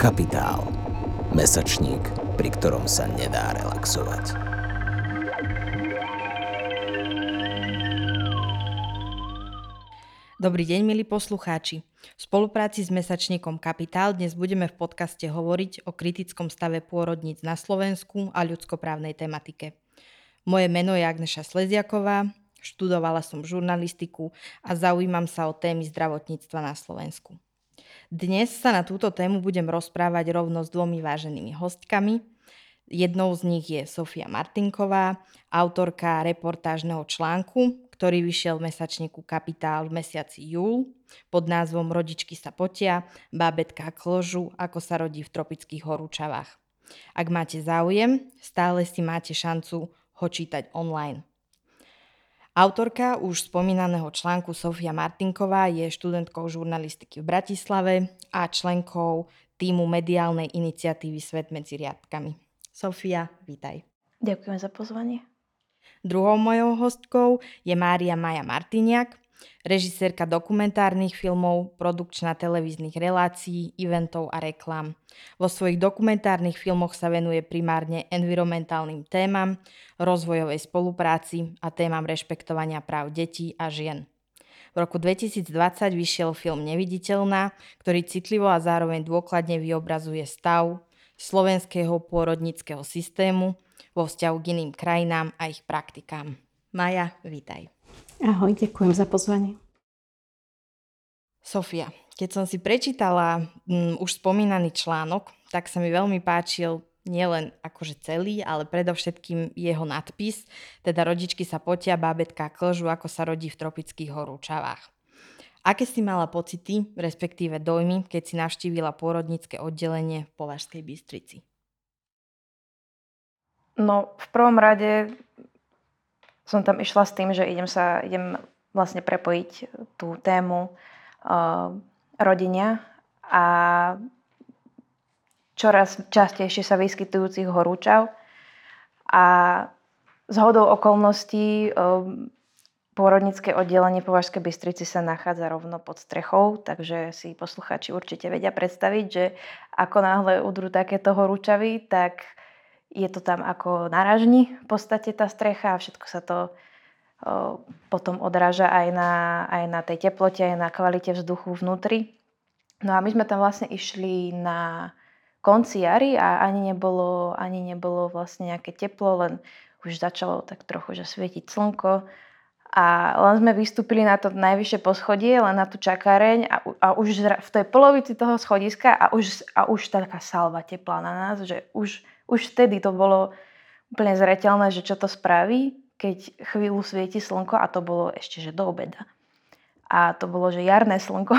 Kapitál. Mesačník, pri ktorom sa nedá relaxovať. Dobrý deň, milí poslucháči. V spolupráci s mesačníkom Kapitál dnes budeme v podcaste hovoriť o kritickom stave pôrodníc na Slovensku a ľudskoprávnej tematike. Moje meno je Agneša Sleziaková, študovala som žurnalistiku a zaujímam sa o témy zdravotníctva na Slovensku. Dnes sa na túto tému budem rozprávať rovno s dvomi váženými hostkami. Jednou z nich je Sofia Martinková, autorka reportážneho článku, ktorý vyšiel v mesačníku Kapitál v mesiaci júl pod názvom Rodičky sa potia, bábetka kložu, ako sa rodí v tropických horúčavách. Ak máte záujem, stále si máte šancu ho čítať online. Autorka už spomínaného článku Sofia Martinková je študentkou žurnalistiky v Bratislave a členkou týmu mediálnej iniciatívy Svet medzi riadkami. Sofia, vítaj. Ďakujem za pozvanie. Druhou mojou hostkou je Mária Maja Martiniak, režisérka dokumentárnych filmov, produkčná televíznych relácií, eventov a reklám. Vo svojich dokumentárnych filmoch sa venuje primárne environmentálnym témam, rozvojovej spolupráci a témam rešpektovania práv detí a žien. V roku 2020 vyšiel film Neviditeľná, ktorý citlivo a zároveň dôkladne vyobrazuje stav slovenského pôrodnického systému vo vzťahu k iným krajinám a ich praktikám. Maja, vítaj. Ahoj, ďakujem za pozvanie. Sofia, keď som si prečítala m, mm, už spomínaný článok, tak sa mi veľmi páčil nielen akože celý, ale predovšetkým jeho nadpis, teda rodičky sa potia, bábetka klžu, ako sa rodí v tropických horúčavách. Aké si mala pocity, respektíve dojmy, keď si navštívila pôrodnícke oddelenie v Považskej Bystrici? No, v prvom rade som tam išla s tým, že idem sa, idem vlastne prepojiť tú tému uh, rodenia a čoraz častejšie sa vyskytujúcich horúčav. A z hodou okolností um, pôrodnické oddelenie po Vašskej Bystrici sa nachádza rovno pod strechou, takže si posluchači určite vedia predstaviť, že ako náhle udrú takéto horúčavy, tak je to tam ako náražní v podstate tá strecha a všetko sa to potom odráža aj na, aj na tej teplote, aj na kvalite vzduchu vnútri. No a my sme tam vlastne išli na konci jary a ani nebolo, ani nebolo vlastne nejaké teplo, len už začalo tak trochu, že svietiť slnko. A len sme vystúpili na to najvyššie poschodie, len na tú čakáreň a, a už v tej polovici toho schodiska a už, a už taká salva teplá na nás, že už už vtedy to bolo úplne zreteľné, že čo to spraví, keď chvíľu svieti slnko a to bolo ešte, že do obeda. A to bolo, že jarné slnko.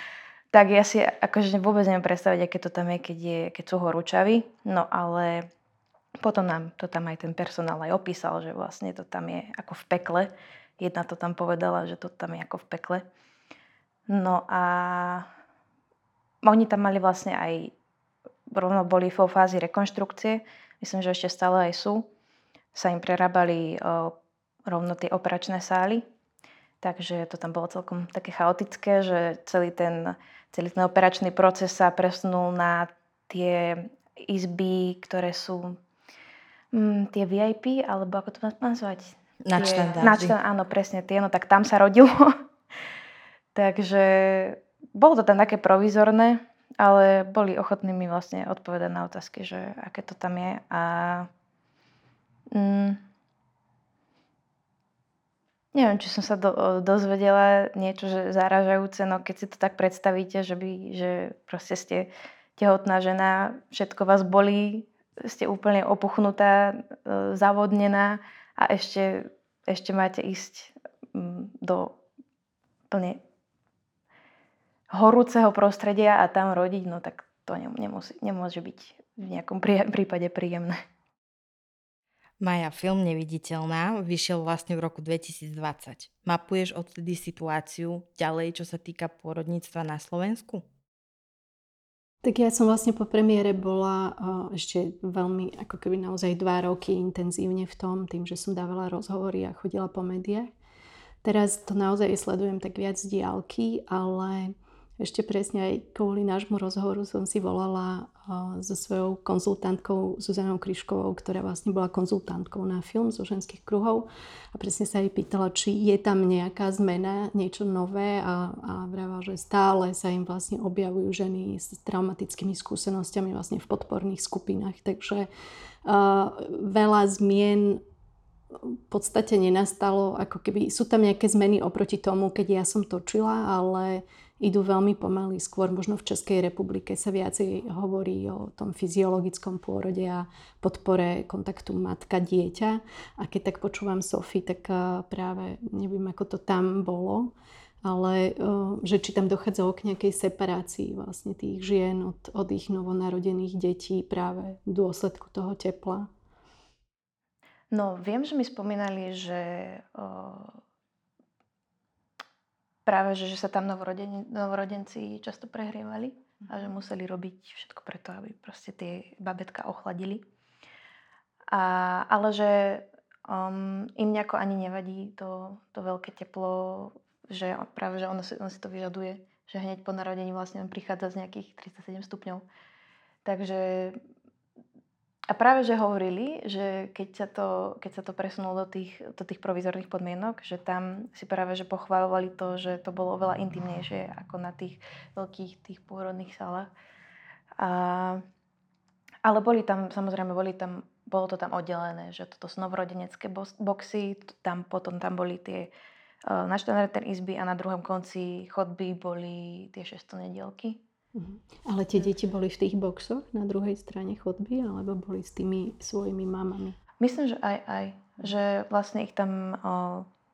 tak ja si akože vôbec neviem predstaviť, aké to tam je, keď, je, keď sú horúčavy. No ale potom nám to tam aj ten personál aj opísal, že vlastne to tam je ako v pekle. Jedna to tam povedala, že to tam je ako v pekle. No a oni tam mali vlastne aj rovno boli vo fázi rekonštrukcie, myslím, že ešte stále aj sú, sa im prerábali o, rovno tie operačné sály, takže to tam bolo celkom také chaotické, že celý ten, celý ten operačný proces sa presunul na tie izby, ktoré sú mm, tie VIP, alebo ako to nazvať? Nadštandardy. áno, presne tie, no tak tam sa rodilo. Takže bolo to tam také provizorné, ale boli ochotní mi vlastne odpovedať na otázky, že aké to tam je a mm, neviem, či som sa do, dozvedela niečo že zaražajúce, no keď si to tak predstavíte, že, by, že proste ste tehotná žena, všetko vás bolí, ste úplne opuchnutá, e, zavodnená a ešte, ešte máte ísť mm, do plne horúceho prostredia a tam rodiť, no tak to nemusí, nemôže byť v nejakom prípade príjemné. Maja, film Neviditeľná vyšiel vlastne v roku 2020. Mapuješ odtedy situáciu ďalej, čo sa týka pôrodníctva na Slovensku? Tak ja som vlastne po premiére bola ešte veľmi, ako keby naozaj dva roky intenzívne v tom, tým, že som dávala rozhovory a chodila po médiách. Teraz to naozaj sledujem tak viac z diálky, ale ešte presne aj kvôli nášmu rozhovoru som si volala so svojou konzultantkou Zuzanou Kryškovou, ktorá vlastne bola konzultantkou na film zo ženských kruhov a presne sa jej pýtala, či je tam nejaká zmena, niečo nové a, a vrava, že stále sa im vlastne objavujú ženy s traumatickými skúsenostiami vlastne v podporných skupinách. Takže uh, veľa zmien v podstate nenastalo, ako keby sú tam nejaké zmeny oproti tomu, keď ja som točila, ale idú veľmi pomaly. Skôr možno v Českej republike sa viacej hovorí o tom fyziologickom pôrode a podpore kontaktu matka-dieťa. A keď tak počúvam Sofie, tak eh, práve neviem, ako to tam bolo, ale eh, že či tam dochádzalo k nejakej separácii vlastne tých žien od, od ich novonarodených detí práve v dôsledku toho tepla. No, viem, že mi spomínali, že uh práve, že, že sa tam novoroden, novorodenci často prehrievali a že mhm. museli robiť všetko preto, aby proste tie babetka ochladili. A, ale že um, im nejako ani nevadí to, to veľké teplo, že práve, že ono si, ono si to vyžaduje, že hneď po narodení vlastne on prichádza z nejakých 37 stupňov. Takže a práve, že hovorili, že keď sa to, keď sa to presunulo do tých, do tých provizorných podmienok, že tam si práve, že pochválovali to, že to bolo oveľa intimnejšie ako na tých veľkých tých pôrodných salách. A, ale boli tam, samozrejme, boli tam, bolo to tam oddelené, že toto sú novorodenecké boxy, tam potom tam boli tie uh, naštandardné izby a na druhom konci chodby boli tie šestonedielky. Ale tie deti boli v tých boxoch na druhej strane chodby alebo boli s tými svojimi mamami? Myslím, že aj, aj. Že vlastne ich tam, o,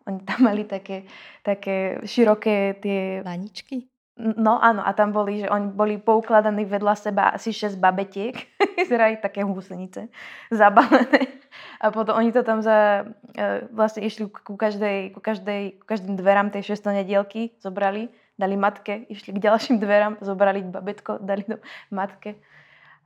oni tam mali také, také široké tie... Vaničky? No áno, a tam boli, že oni boli poukladaní vedľa seba asi 6 babetiek, vyzerali také húsenice, zabalené. A potom oni to tam za, e, vlastne išli ku každej, ku každej, ku každým dverám tej 6 nedielky, zobrali dali matke, išli k ďalším dverám, zobrali babetko, dali do matke.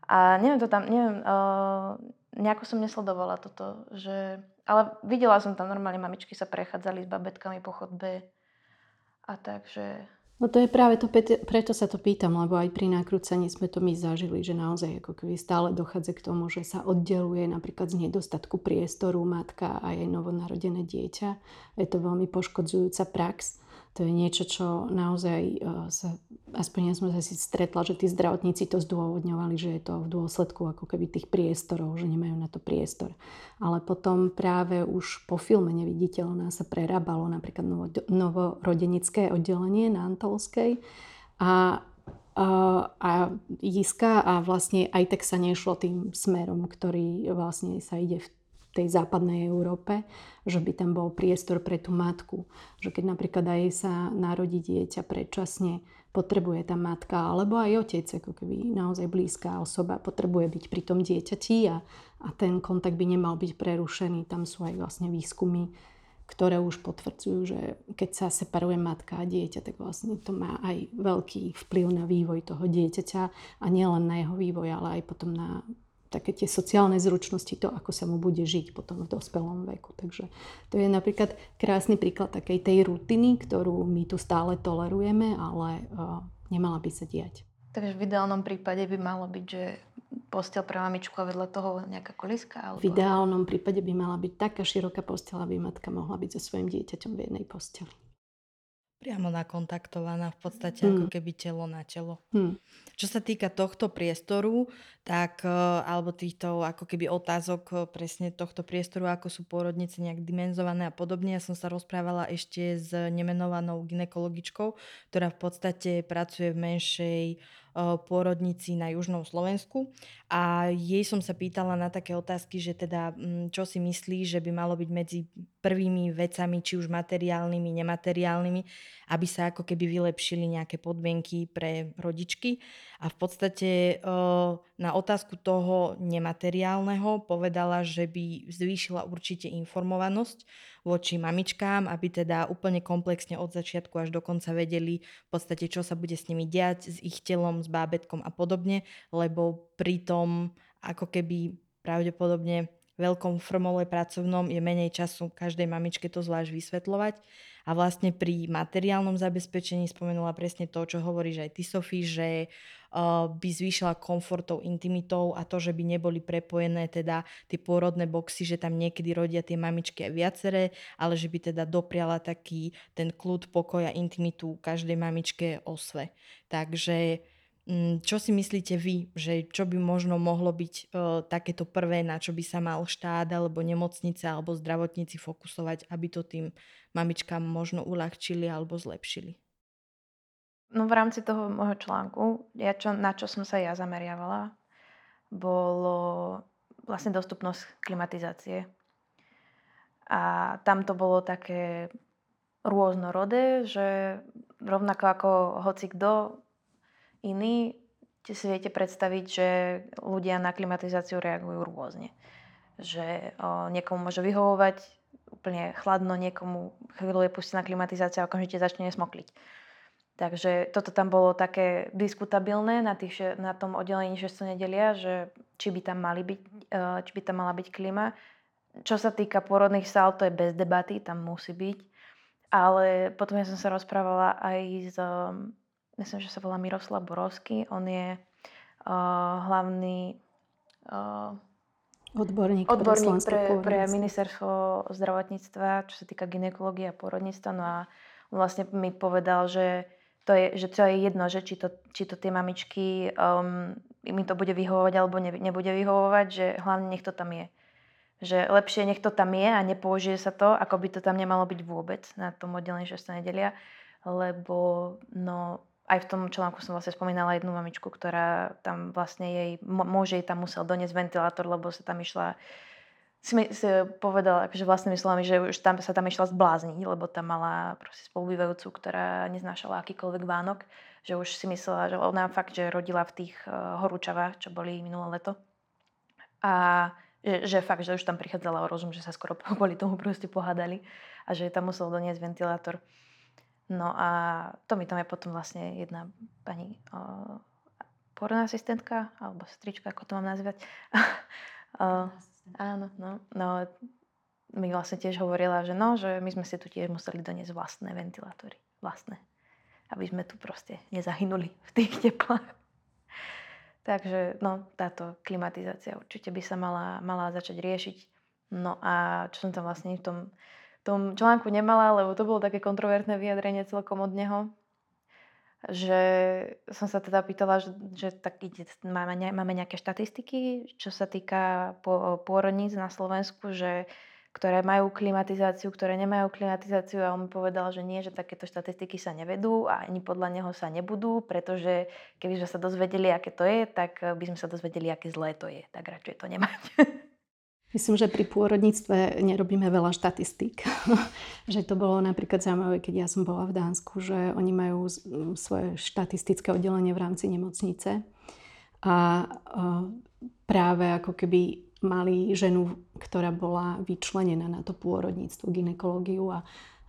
A neviem to tam, neviem, uh, nejako som nesledovala toto, že, ale videla som tam normálne mamičky sa prechádzali s babetkami po chodbe a takže... No to je práve to, preto sa to pýtam, lebo aj pri nakrúcaní sme to my zažili, že naozaj ako keby stále dochádza k tomu, že sa oddeluje napríklad z nedostatku priestoru matka a jej novonarodené dieťa. Je to veľmi poškodzujúca prax to je niečo, čo naozaj uh, sa, aspoň ja som sa si stretla, že tí zdravotníci to zdôvodňovali, že je to v dôsledku ako keby tých priestorov, že nemajú na to priestor. Ale potom práve už po filme Neviditeľná sa prerábalo napríklad novo, novorodenické oddelenie na Antolskej a a Jiska a vlastne aj tak sa nešlo tým smerom, ktorý vlastne sa ide v tej západnej Európe, že by tam bol priestor pre tú matku. Že keď napríklad aj sa narodí dieťa predčasne, potrebuje tá matka alebo aj otec, ako keby naozaj blízka osoba, potrebuje byť pri tom dieťati a, a ten kontakt by nemal byť prerušený. Tam sú aj vlastne výskumy, ktoré už potvrdzujú, že keď sa separuje matka a dieťa, tak vlastne to má aj veľký vplyv na vývoj toho dieťaťa a nielen na jeho vývoj, ale aj potom na také tie sociálne zručnosti, to, ako sa mu bude žiť potom v dospelom veku. Takže to je napríklad krásny príklad takej tej rutiny, ktorú my tu stále tolerujeme, ale uh, nemala by sa diať. Takže v ideálnom prípade by malo byť, že postel pre mamičku a vedľa toho nejaká koliska? Alebo... V ideálnom prípade by mala byť taká široká postel, aby matka mohla byť so svojím dieťaťom v jednej posteli. Priamo nakontaktovaná v podstate hmm. ako keby telo na telo. Hmm. Čo sa týka tohto priestoru, tak e, alebo týchto ako keby otázok e, presne tohto priestoru, ako sú pôrodnice nejak dimenzované a podobne. Ja som sa rozprávala ešte s nemenovanou ginekologičkou, ktorá v podstate pracuje v menšej pôrodnici na južnom Slovensku a jej som sa pýtala na také otázky, že teda mm, čo si myslí, že by malo byť medzi prvými vecami, či už materiálnymi, nemateriálnymi, aby sa ako keby vylepšili nejaké podmienky pre rodičky. A v podstate na otázku toho nemateriálneho povedala, že by zvýšila určite informovanosť voči mamičkám, aby teda úplne komplexne od začiatku až do konca vedeli v podstate, čo sa bude s nimi diať, s ich telom, s bábetkom a podobne, lebo pri tom ako keby pravdepodobne veľkom frmole pracovnom je menej času každej mamičke to zvlášť vysvetľovať. A vlastne pri materiálnom zabezpečení spomenula presne to, čo hovoríš aj ty, Sofie, že uh, by zvýšila komfortou, intimitou a to, že by neboli prepojené teda tie pôrodné boxy, že tam niekedy rodia tie mamičky aj viaceré, ale že by teda dopriala taký ten kľud, pokoj a intimitu každej mamičke osve. Takže čo si myslíte vy, že čo by možno mohlo byť uh, takéto prvé, na čo by sa mal štát alebo nemocnice alebo zdravotníci fokusovať, aby to tým mamičkám možno uľahčili alebo zlepšili? No v rámci toho môjho článku, ja čo, na čo som sa ja zameriavala, bolo vlastne dostupnosť klimatizácie. A tam to bolo také rôznorodé, že rovnako ako hoci kto iní, si viete predstaviť, že ľudia na klimatizáciu reagujú rôzne. Že o, niekomu môže vyhovovať úplne chladno, niekomu chvíľu je pustená klimatizácia a okamžite začne smokliť. Takže toto tam bolo také diskutabilné na, tých, na tom oddelení 6. nedelia, že či by tam, mali byť, e, či by tam mala byť klima. Čo sa týka pôrodných sál, to je bez debaty, tam musí byť. Ale potom ja som sa rozprávala aj s myslím, že sa volá Miroslav Borovský. On je uh, hlavný uh, odborník, odborník pre, pre ministerstvo zdravotníctva, čo sa týka ginekológie a porodníctva. No a on vlastne mi povedal, že to je, že to je jedno, že či to, či to tie mamičky um, mi to bude vyhovovať alebo ne, nebude vyhovovať, že hlavne nech to tam je. Že lepšie nech to tam je a nepoužije sa to, ako by to tam nemalo byť vôbec na tom oddelení 6. nedelia, lebo no, aj v tom článku som vlastne spomínala jednu mamičku, ktorá tam vlastne jej, môže jej tam musel doniesť ventilátor, lebo sa tam išla si, si povedala akože vlastnými slovami, že už tam sa tam išla zblázniť, lebo tam mala proste spolubývajúcu, ktorá neznášala akýkoľvek Vánok, že už si myslela, že ona fakt, že rodila v tých uh, horúčavách, čo boli minulé leto. A že, že fakt, že už tam prichádzala o rozum, že sa skoro kvôli tomu proste pohádali a že tam musel doniesť ventilátor. No a to mi tam je potom vlastne jedna pani uh, porodná asistentka, alebo sestrička, ako to mám nazvať. uh, áno, no, no, mi vlastne tiež hovorila, že no, že my sme si tu tiež museli doniesť vlastné ventilátory. Vlastné. Aby sme tu proste nezahynuli v tých teplách. Takže no, táto klimatizácia určite by sa mala, mala začať riešiť. No a čo som tam vlastne v tom tom článku nemala, lebo to bolo také kontroverzné vyjadrenie celkom od neho, že som sa teda pýtala, že, že tak ide, máme, ne, máme nejaké štatistiky, čo sa týka pôrodníc na Slovensku, že ktoré majú klimatizáciu, ktoré nemajú klimatizáciu a on mi povedal, že nie, že takéto štatistiky sa nevedú a ani podľa neho sa nebudú, pretože keby sme sa dozvedeli, aké to je, tak by sme sa dozvedeli, aké zlé to je. Tak radšej to nemať. Myslím, že pri pôrodníctve nerobíme veľa štatistík. že to bolo napríklad zaujímavé, keď ja som bola v Dánsku, že oni majú svoje štatistické oddelenie v rámci nemocnice a práve ako keby mali ženu, ktorá bola vyčlenená na to pôrodníctvo, ginekológiu a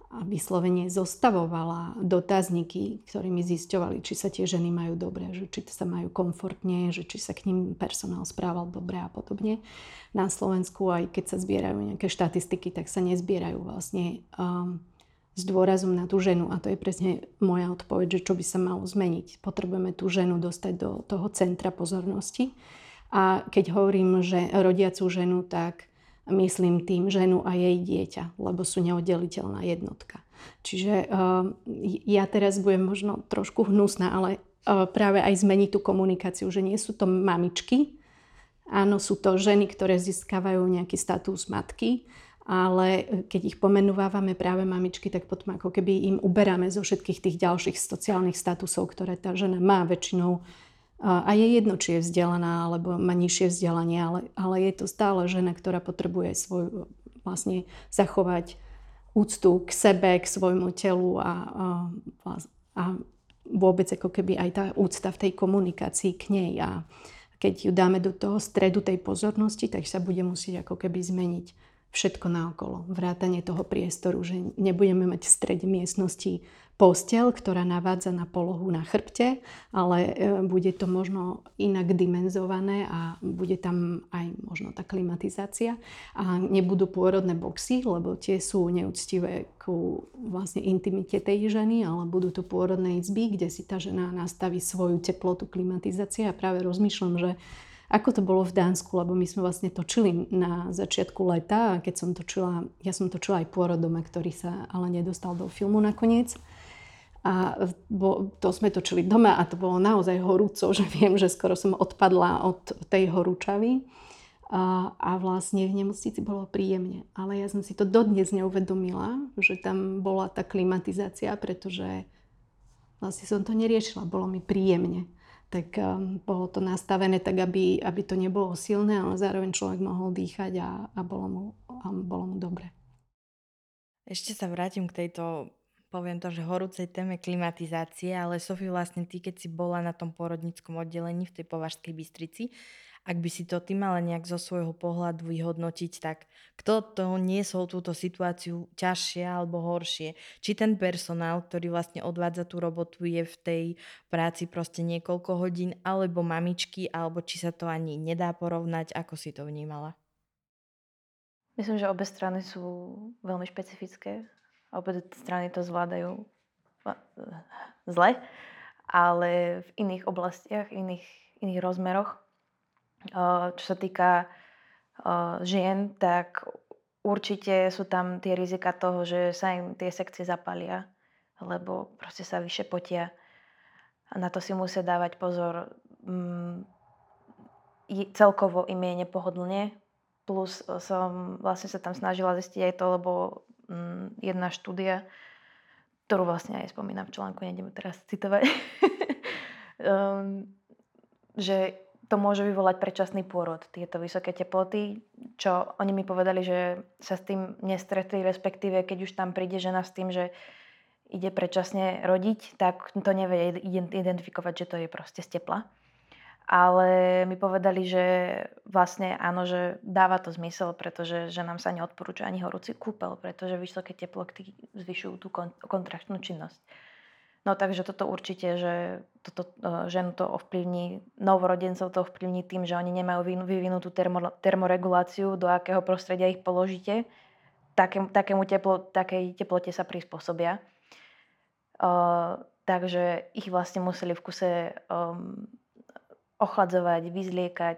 a vyslovene zostavovala dotazníky, ktorými zisťovali, či sa tie ženy majú dobre, že či sa majú komfortne, že či sa k ním personál správal dobre a podobne. Na Slovensku, aj keď sa zbierajú nejaké štatistiky, tak sa nezbierajú vlastne um, s dôrazom na tú ženu. A to je presne moja odpoveď, že čo by sa malo zmeniť. Potrebujeme tú ženu dostať do toho centra pozornosti. A keď hovorím, že rodiacu ženu, tak myslím tým ženu a jej dieťa, lebo sú neoddeliteľná jednotka. Čiže uh, ja teraz budem možno trošku hnusná, ale uh, práve aj zmeniť tú komunikáciu, že nie sú to mamičky, áno, sú to ženy, ktoré získavajú nejaký status matky, ale keď ich pomenúvame práve mamičky, tak potom ako keby im uberáme zo všetkých tých ďalších sociálnych statusov, ktoré tá žena má väčšinou a je jedno, či je vzdelaná alebo má nižšie vzdelanie, ale, ale je to stále žena, ktorá potrebuje svoj, vlastne zachovať úctu k sebe, k svojmu telu a, a, a vôbec ako keby aj tá úcta v tej komunikácii k nej. A keď ju dáme do toho stredu tej pozornosti, tak sa bude musieť ako keby zmeniť všetko naokolo. Vrátanie toho priestoru, že nebudeme mať v strede miestnosti postel, ktorá navádza na polohu na chrbte, ale e, bude to možno inak dimenzované a bude tam aj možno tá klimatizácia. A nebudú pôrodné boxy, lebo tie sú neúctivé ku vlastne intimite tej ženy, ale budú to pôrodné izby, kde si tá žena nastaví svoju teplotu klimatizácie a práve rozmýšľam, že ako to bolo v Dánsku, lebo my sme vlastne točili na začiatku leta a keď som točila, ja som točila aj pôrodome, ktorý sa ale nedostal do filmu nakoniec. A to sme točili doma a to bolo naozaj horúco, že viem, že skoro som odpadla od tej horúčavy. A, a vlastne v nemocnici bolo príjemne. Ale ja som si to dodnes neuvedomila, že tam bola tá klimatizácia, pretože vlastne som to neriešila, bolo mi príjemne. Tak um, bolo to nastavené tak, aby, aby to nebolo silné, ale zároveň človek mohol dýchať a, a, bolo, mu, a bolo mu dobre. Ešte sa vrátim k tejto poviem to, že horúcej téme klimatizácie, ale Sofie, vlastne ty, keď si bola na tom porodníckom oddelení v tej Považskej Bystrici, ak by si to ty mala nejak zo svojho pohľadu vyhodnotiť, tak kto to niesol túto situáciu ťažšie alebo horšie? Či ten personál, ktorý vlastne odvádza tú robotu, je v tej práci proste niekoľko hodín, alebo mamičky, alebo či sa to ani nedá porovnať, ako si to vnímala? Myslím, že obe strany sú veľmi špecifické obe strany to zvládajú zle, ale v iných oblastiach, iných, iných rozmeroch. Čo sa týka žien, tak určite sú tam tie rizika toho, že sa im tie sekcie zapalia, lebo proste sa vyše potia. A na to si musia dávať pozor. Mm, celkovo im je nepohodlne. Plus som vlastne sa tam snažila zistiť aj to, lebo jedna štúdia, ktorú vlastne aj spomínam v článku, nejdeme teraz citovať, um, že to môže vyvolať predčasný pôrod, tieto vysoké teploty, čo oni mi povedali, že sa s tým nestretli, respektíve keď už tam príde žena s tým, že ide predčasne rodiť, tak to nevie identifikovať, že to je proste z tepla ale mi povedali, že vlastne áno, že dáva to zmysel, pretože že nám sa neodporúča ani horúci kúpel, pretože vysoké teploty zvyšujú tú kontrakčnú činnosť. No takže toto určite, že toto e, ženu to ovplyvní, novorodencov to ovplyvní tým, že oni nemajú vyvinutú termo, termoreguláciu, do akého prostredia ich položíte. Takém, takému teplo, takej teplote sa prispôsobia. Uh, takže ich vlastne museli v kuse um, ochladzovať, vyzliekať.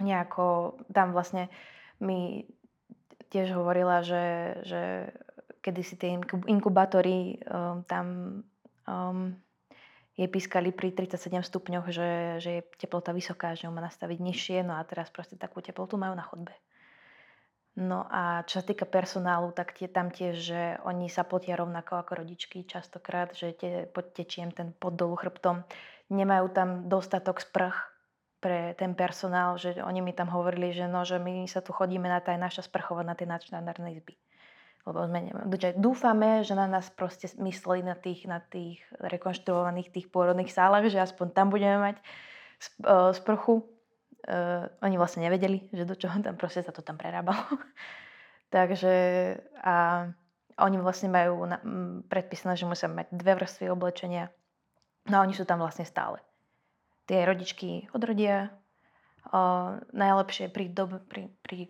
Nejako tam vlastne mi tiež hovorila, že, že si tie inkubátory um, tam um, jej pískali pri 37 stupňoch, že, že je teplota vysoká, že ju má nastaviť nižšie, no a teraz proste takú teplotu majú na chodbe. No a čo sa týka personálu, tak tie, tam tiež, že oni sa potia rovnako ako rodičky častokrát, že tie, tečiem ten pod dolu chrbtom nemajú tam dostatok sprch pre ten personál, že oni mi tam hovorili, že, no, že my sa tu chodíme na taj naša sprchovať na tie nadštandardné izby. Lebo sme, dúfame, že na nás proste mysleli na tých, na tých rekonštruovaných tých pôrodných sálach, že aspoň tam budeme mať e, sprchu. Uh, oni vlastne nevedeli, že do čoho tam proste sa to tam prerábalo. Takže a oni vlastne majú na, m, predpísané, že musia mať dve vrstvy oblečenia, No a oni sú tam vlastne stále. Tie rodičky odrodia, o, najlepšie pri, dob, pri, pri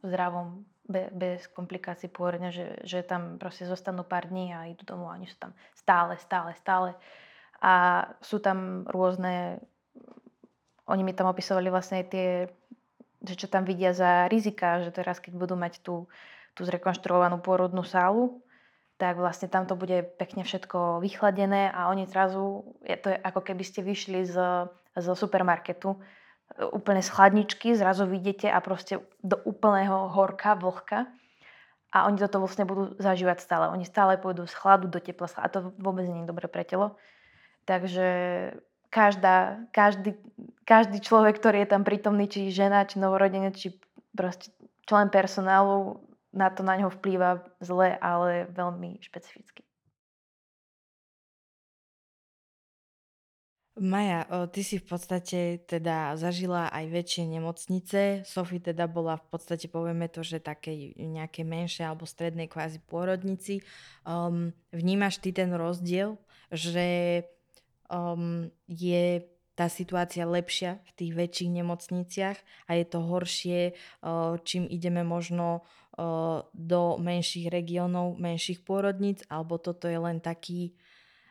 zdravom, be, bez komplikácií pôrodne, že, že tam proste zostanú pár dní a idú domov a oni sú tam stále, stále, stále. A sú tam rôzne, oni mi tam opisovali vlastne tie, že čo tam vidia za rizika, že teraz keď budú mať tú, tú zrekonštruovanú pôrodnú sálu, tak vlastne tam to bude pekne všetko vychladené a oni zrazu, je to ako keby ste vyšli z, z supermarketu, úplne z chladničky, zrazu vidíte a proste do úplného horka, vlhka. A oni toto vlastne budú zažívať stále. Oni stále pôjdu z chladu do tepla a to vôbec nie je dobre pre telo. Takže každá, každý, každý človek, ktorý je tam prítomný, či žena, či novorodenec, či proste člen personálu, na to na ňo vplýva zle, ale veľmi špecificky. Maja, ty si v podstate teda zažila aj väčšie nemocnice. Sofie teda bola v podstate, povieme to, že takej nejakej menšej alebo strednej kvázi pôrodnici. Um, vnímaš ty ten rozdiel, že um, je tá situácia lepšia v tých väčších nemocniciach a je to horšie, uh, čím ideme možno uh, do menších regiónov, menších pôrodníc, alebo toto je len taký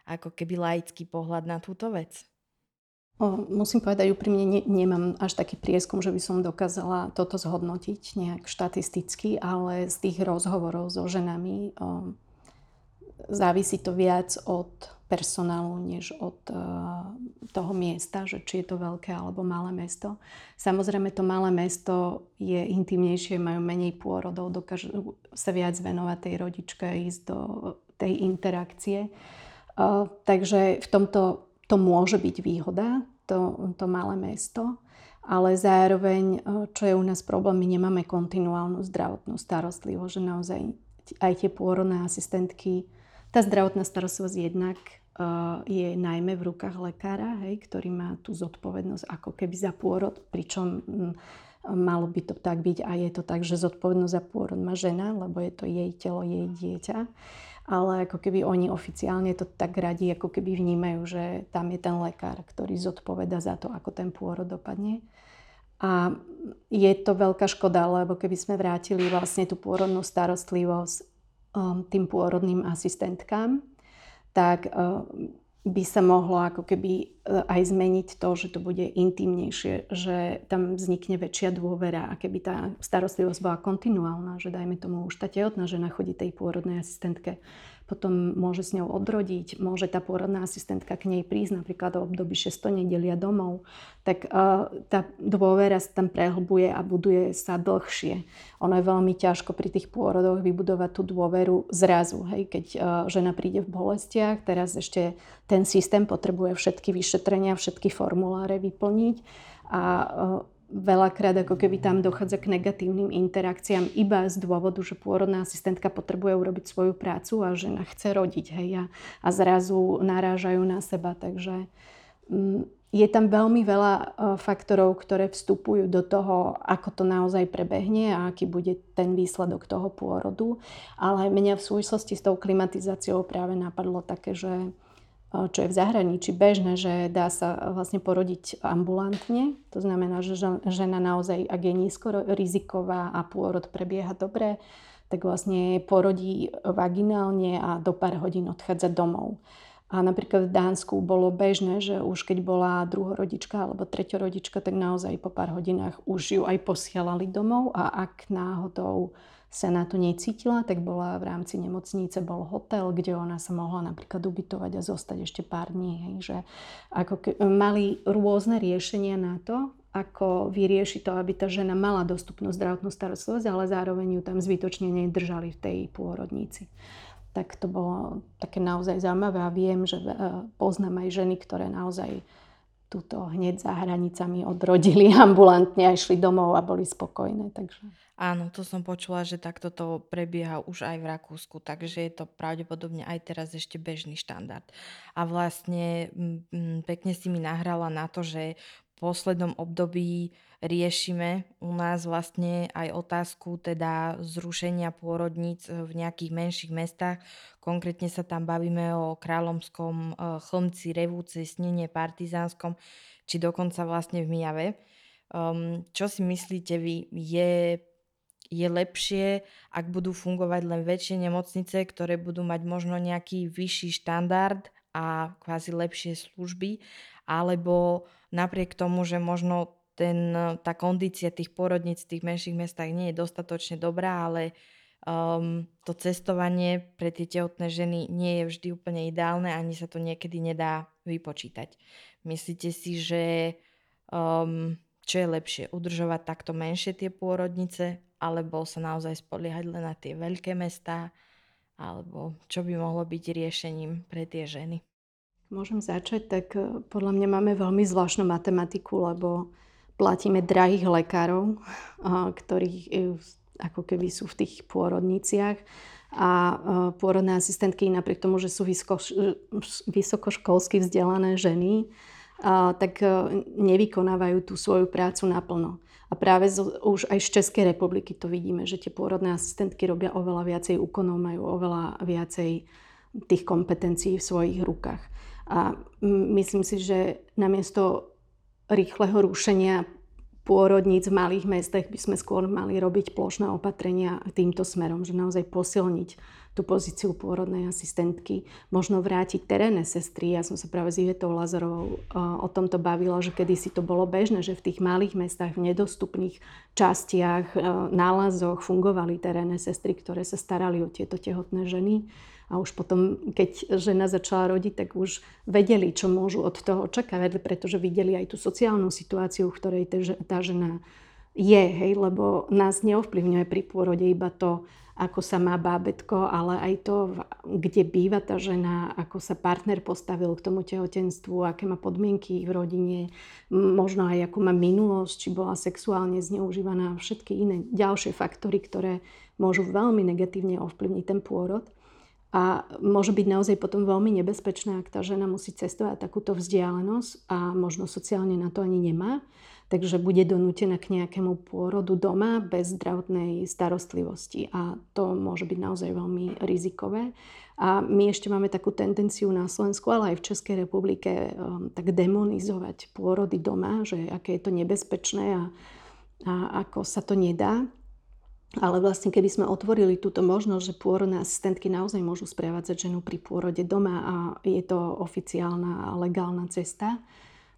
ako keby laický pohľad na túto vec? Musím povedať úprimne, ne, nemám až taký prieskum, že by som dokázala toto zhodnotiť nejak štatisticky, ale z tých rozhovorov so ženami o, závisí to viac od personálu, než od uh, toho miesta, že či je to veľké alebo malé mesto. Samozrejme to malé mesto je intimnejšie, majú menej pôrodov, dokážu sa viac venovať tej rodičke, ísť do tej interakcie. Uh, takže v tomto to môže byť výhoda, to, to malé mesto, ale zároveň, čo je u nás problém, my nemáme kontinuálnu zdravotnú starostlivosť, že naozaj aj tie pôrodné asistentky, tá zdravotná starostlivosť jednak je najmä v rukách lekára, hej, ktorý má tú zodpovednosť ako keby za pôrod, pričom mm, malo by to tak byť a je to tak, že zodpovednosť za pôrod má žena, lebo je to jej telo, jej dieťa. Ale ako keby oni oficiálne to tak radi, ako keby vnímajú, že tam je ten lekár, ktorý zodpoveda za to, ako ten pôrod dopadne. A je to veľká škoda, lebo keby sme vrátili vlastne tú pôrodnú starostlivosť tým pôrodným asistentkám, tak uh, by sa mohlo ako keby e, aj zmeniť to, že to bude intimnejšie, že tam vznikne väčšia dôvera a keby tá starostlivosť bola kontinuálna, že dajme tomu už tá tehotná žena chodí tej pôrodnej asistentke potom môže s ňou odrodiť, môže tá pôrodná asistentka k nej prísť napríklad do období 600 nedelia domov, tak uh, tá dôvera sa tam prehlbuje a buduje sa dlhšie. Ono je veľmi ťažko pri tých pôrodoch vybudovať tú dôveru zrazu, hej, keď uh, žena príde v bolestiach, teraz ešte ten systém potrebuje všetky vyšetrenia, všetky formuláre vyplniť a uh, veľakrát ako keby tam dochádza k negatívnym interakciám iba z dôvodu, že pôrodná asistentka potrebuje urobiť svoju prácu a žena chce rodiť hej, a, a zrazu narážajú na seba. Takže mm, je tam veľmi veľa uh, faktorov, ktoré vstupujú do toho, ako to naozaj prebehne a aký bude ten výsledok toho pôrodu. Ale mňa v súvislosti s tou klimatizáciou práve napadlo také, že čo je v zahraničí bežné, že dá sa vlastne porodiť ambulantne. To znamená, že žena naozaj, ak je nízko riziková a pôrod prebieha dobre, tak vlastne porodí vaginálne a do pár hodín odchádza domov. A napríklad v Dánsku bolo bežné, že už keď bola druhorodička alebo treťorodička, tak naozaj po pár hodinách už ju aj posielali domov a ak náhodou sa na to necítila, tak bola v rámci nemocnice, bol hotel, kde ona sa mohla napríklad ubytovať a zostať ešte pár dní. Hej, že ako ke, mali rôzne riešenia na to, ako vyriešiť to, aby tá žena mala dostupnú zdravotnú starostlivosť, ale zároveň ju tam zbytočne nedržali v tej pôrodnici. Tak to bolo také naozaj zaujímavé a viem, že e, poznám aj ženy, ktoré naozaj túto hneď za hranicami odrodili ambulantne a išli domov a boli spokojné. Takže... Áno, to som počula, že takto to prebieha už aj v Rakúsku, takže je to pravdepodobne aj teraz ešte bežný štandard. A vlastne m, pekne si mi nahrala na to, že poslednom období riešime u nás vlastne aj otázku teda zrušenia pôrodníc v nejakých menších mestách. Konkrétne sa tam bavíme o Kráľomskom e, chlmci, Revúce, Snine, Partizánskom, či dokonca vlastne v Mijave. Um, čo si myslíte vy, je je lepšie, ak budú fungovať len väčšie nemocnice, ktoré budú mať možno nejaký vyšší štandard a kvázi lepšie služby, alebo napriek tomu, že možno ten, tá kondícia tých porodníc v tých menších mestách nie je dostatočne dobrá, ale um, to cestovanie pre tie tehotné ženy nie je vždy úplne ideálne, ani sa to niekedy nedá vypočítať. Myslíte si, že um, čo je lepšie, udržovať takto menšie tie pôrodnice alebo sa naozaj spoliehať len na tie veľké mestá, alebo čo by mohlo byť riešením pre tie ženy. Môžem začať, tak e, podľa mňa máme veľmi zvláštnu matematiku, lebo platíme drahých lekárov, ktorí e, ako keby sú v tých pôrodniciach a e, pôrodné asistentky napriek tomu, že sú vysokoškolsky vzdelané ženy, tak nevykonávajú tú svoju prácu naplno. A práve z, už aj z Českej republiky to vidíme, že tie pôrodné asistentky robia oveľa viacej úkonov, majú oveľa viacej tých kompetencií v svojich rukách. A myslím si, že namiesto rýchleho rušenia pôrodníc v malých mestách by sme skôr mali robiť plošné opatrenia týmto smerom, že naozaj posilniť tú pozíciu pôrodnej asistentky, možno vrátiť terénne sestry. Ja som sa práve s Ivetou Lazarovou o tomto bavila, že kedysi to bolo bežné, že v tých malých mestách, v nedostupných častiach, nálazoch fungovali terénne sestry, ktoré sa starali o tieto tehotné ženy a už potom, keď žena začala rodiť, tak už vedeli, čo môžu od toho očakávať, pretože videli aj tú sociálnu situáciu, v ktorej tá žena je, hej, lebo nás neovplyvňuje pri pôrode iba to, ako sa má bábetko, ale aj to, kde býva tá žena, ako sa partner postavil k tomu tehotenstvu, aké má podmienky v rodine, možno aj ako má minulosť, či bola sexuálne zneužívaná, všetky iné ďalšie faktory, ktoré môžu veľmi negatívne ovplyvniť ten pôrod. A môže byť naozaj potom veľmi nebezpečné, ak tá žena musí cestovať takúto vzdialenosť a možno sociálne na to ani nemá. Takže bude donútená k nejakému pôrodu doma bez zdravotnej starostlivosti. A to môže byť naozaj veľmi rizikové. A my ešte máme takú tendenciu na Slovensku, ale aj v Českej republike um, tak demonizovať pôrody doma, že aké je to nebezpečné a, a ako sa to nedá. Ale vlastne, keby sme otvorili túto možnosť, že pôrodné asistentky naozaj môžu sprevádzať ženu pri pôrode doma a je to oficiálna a legálna cesta,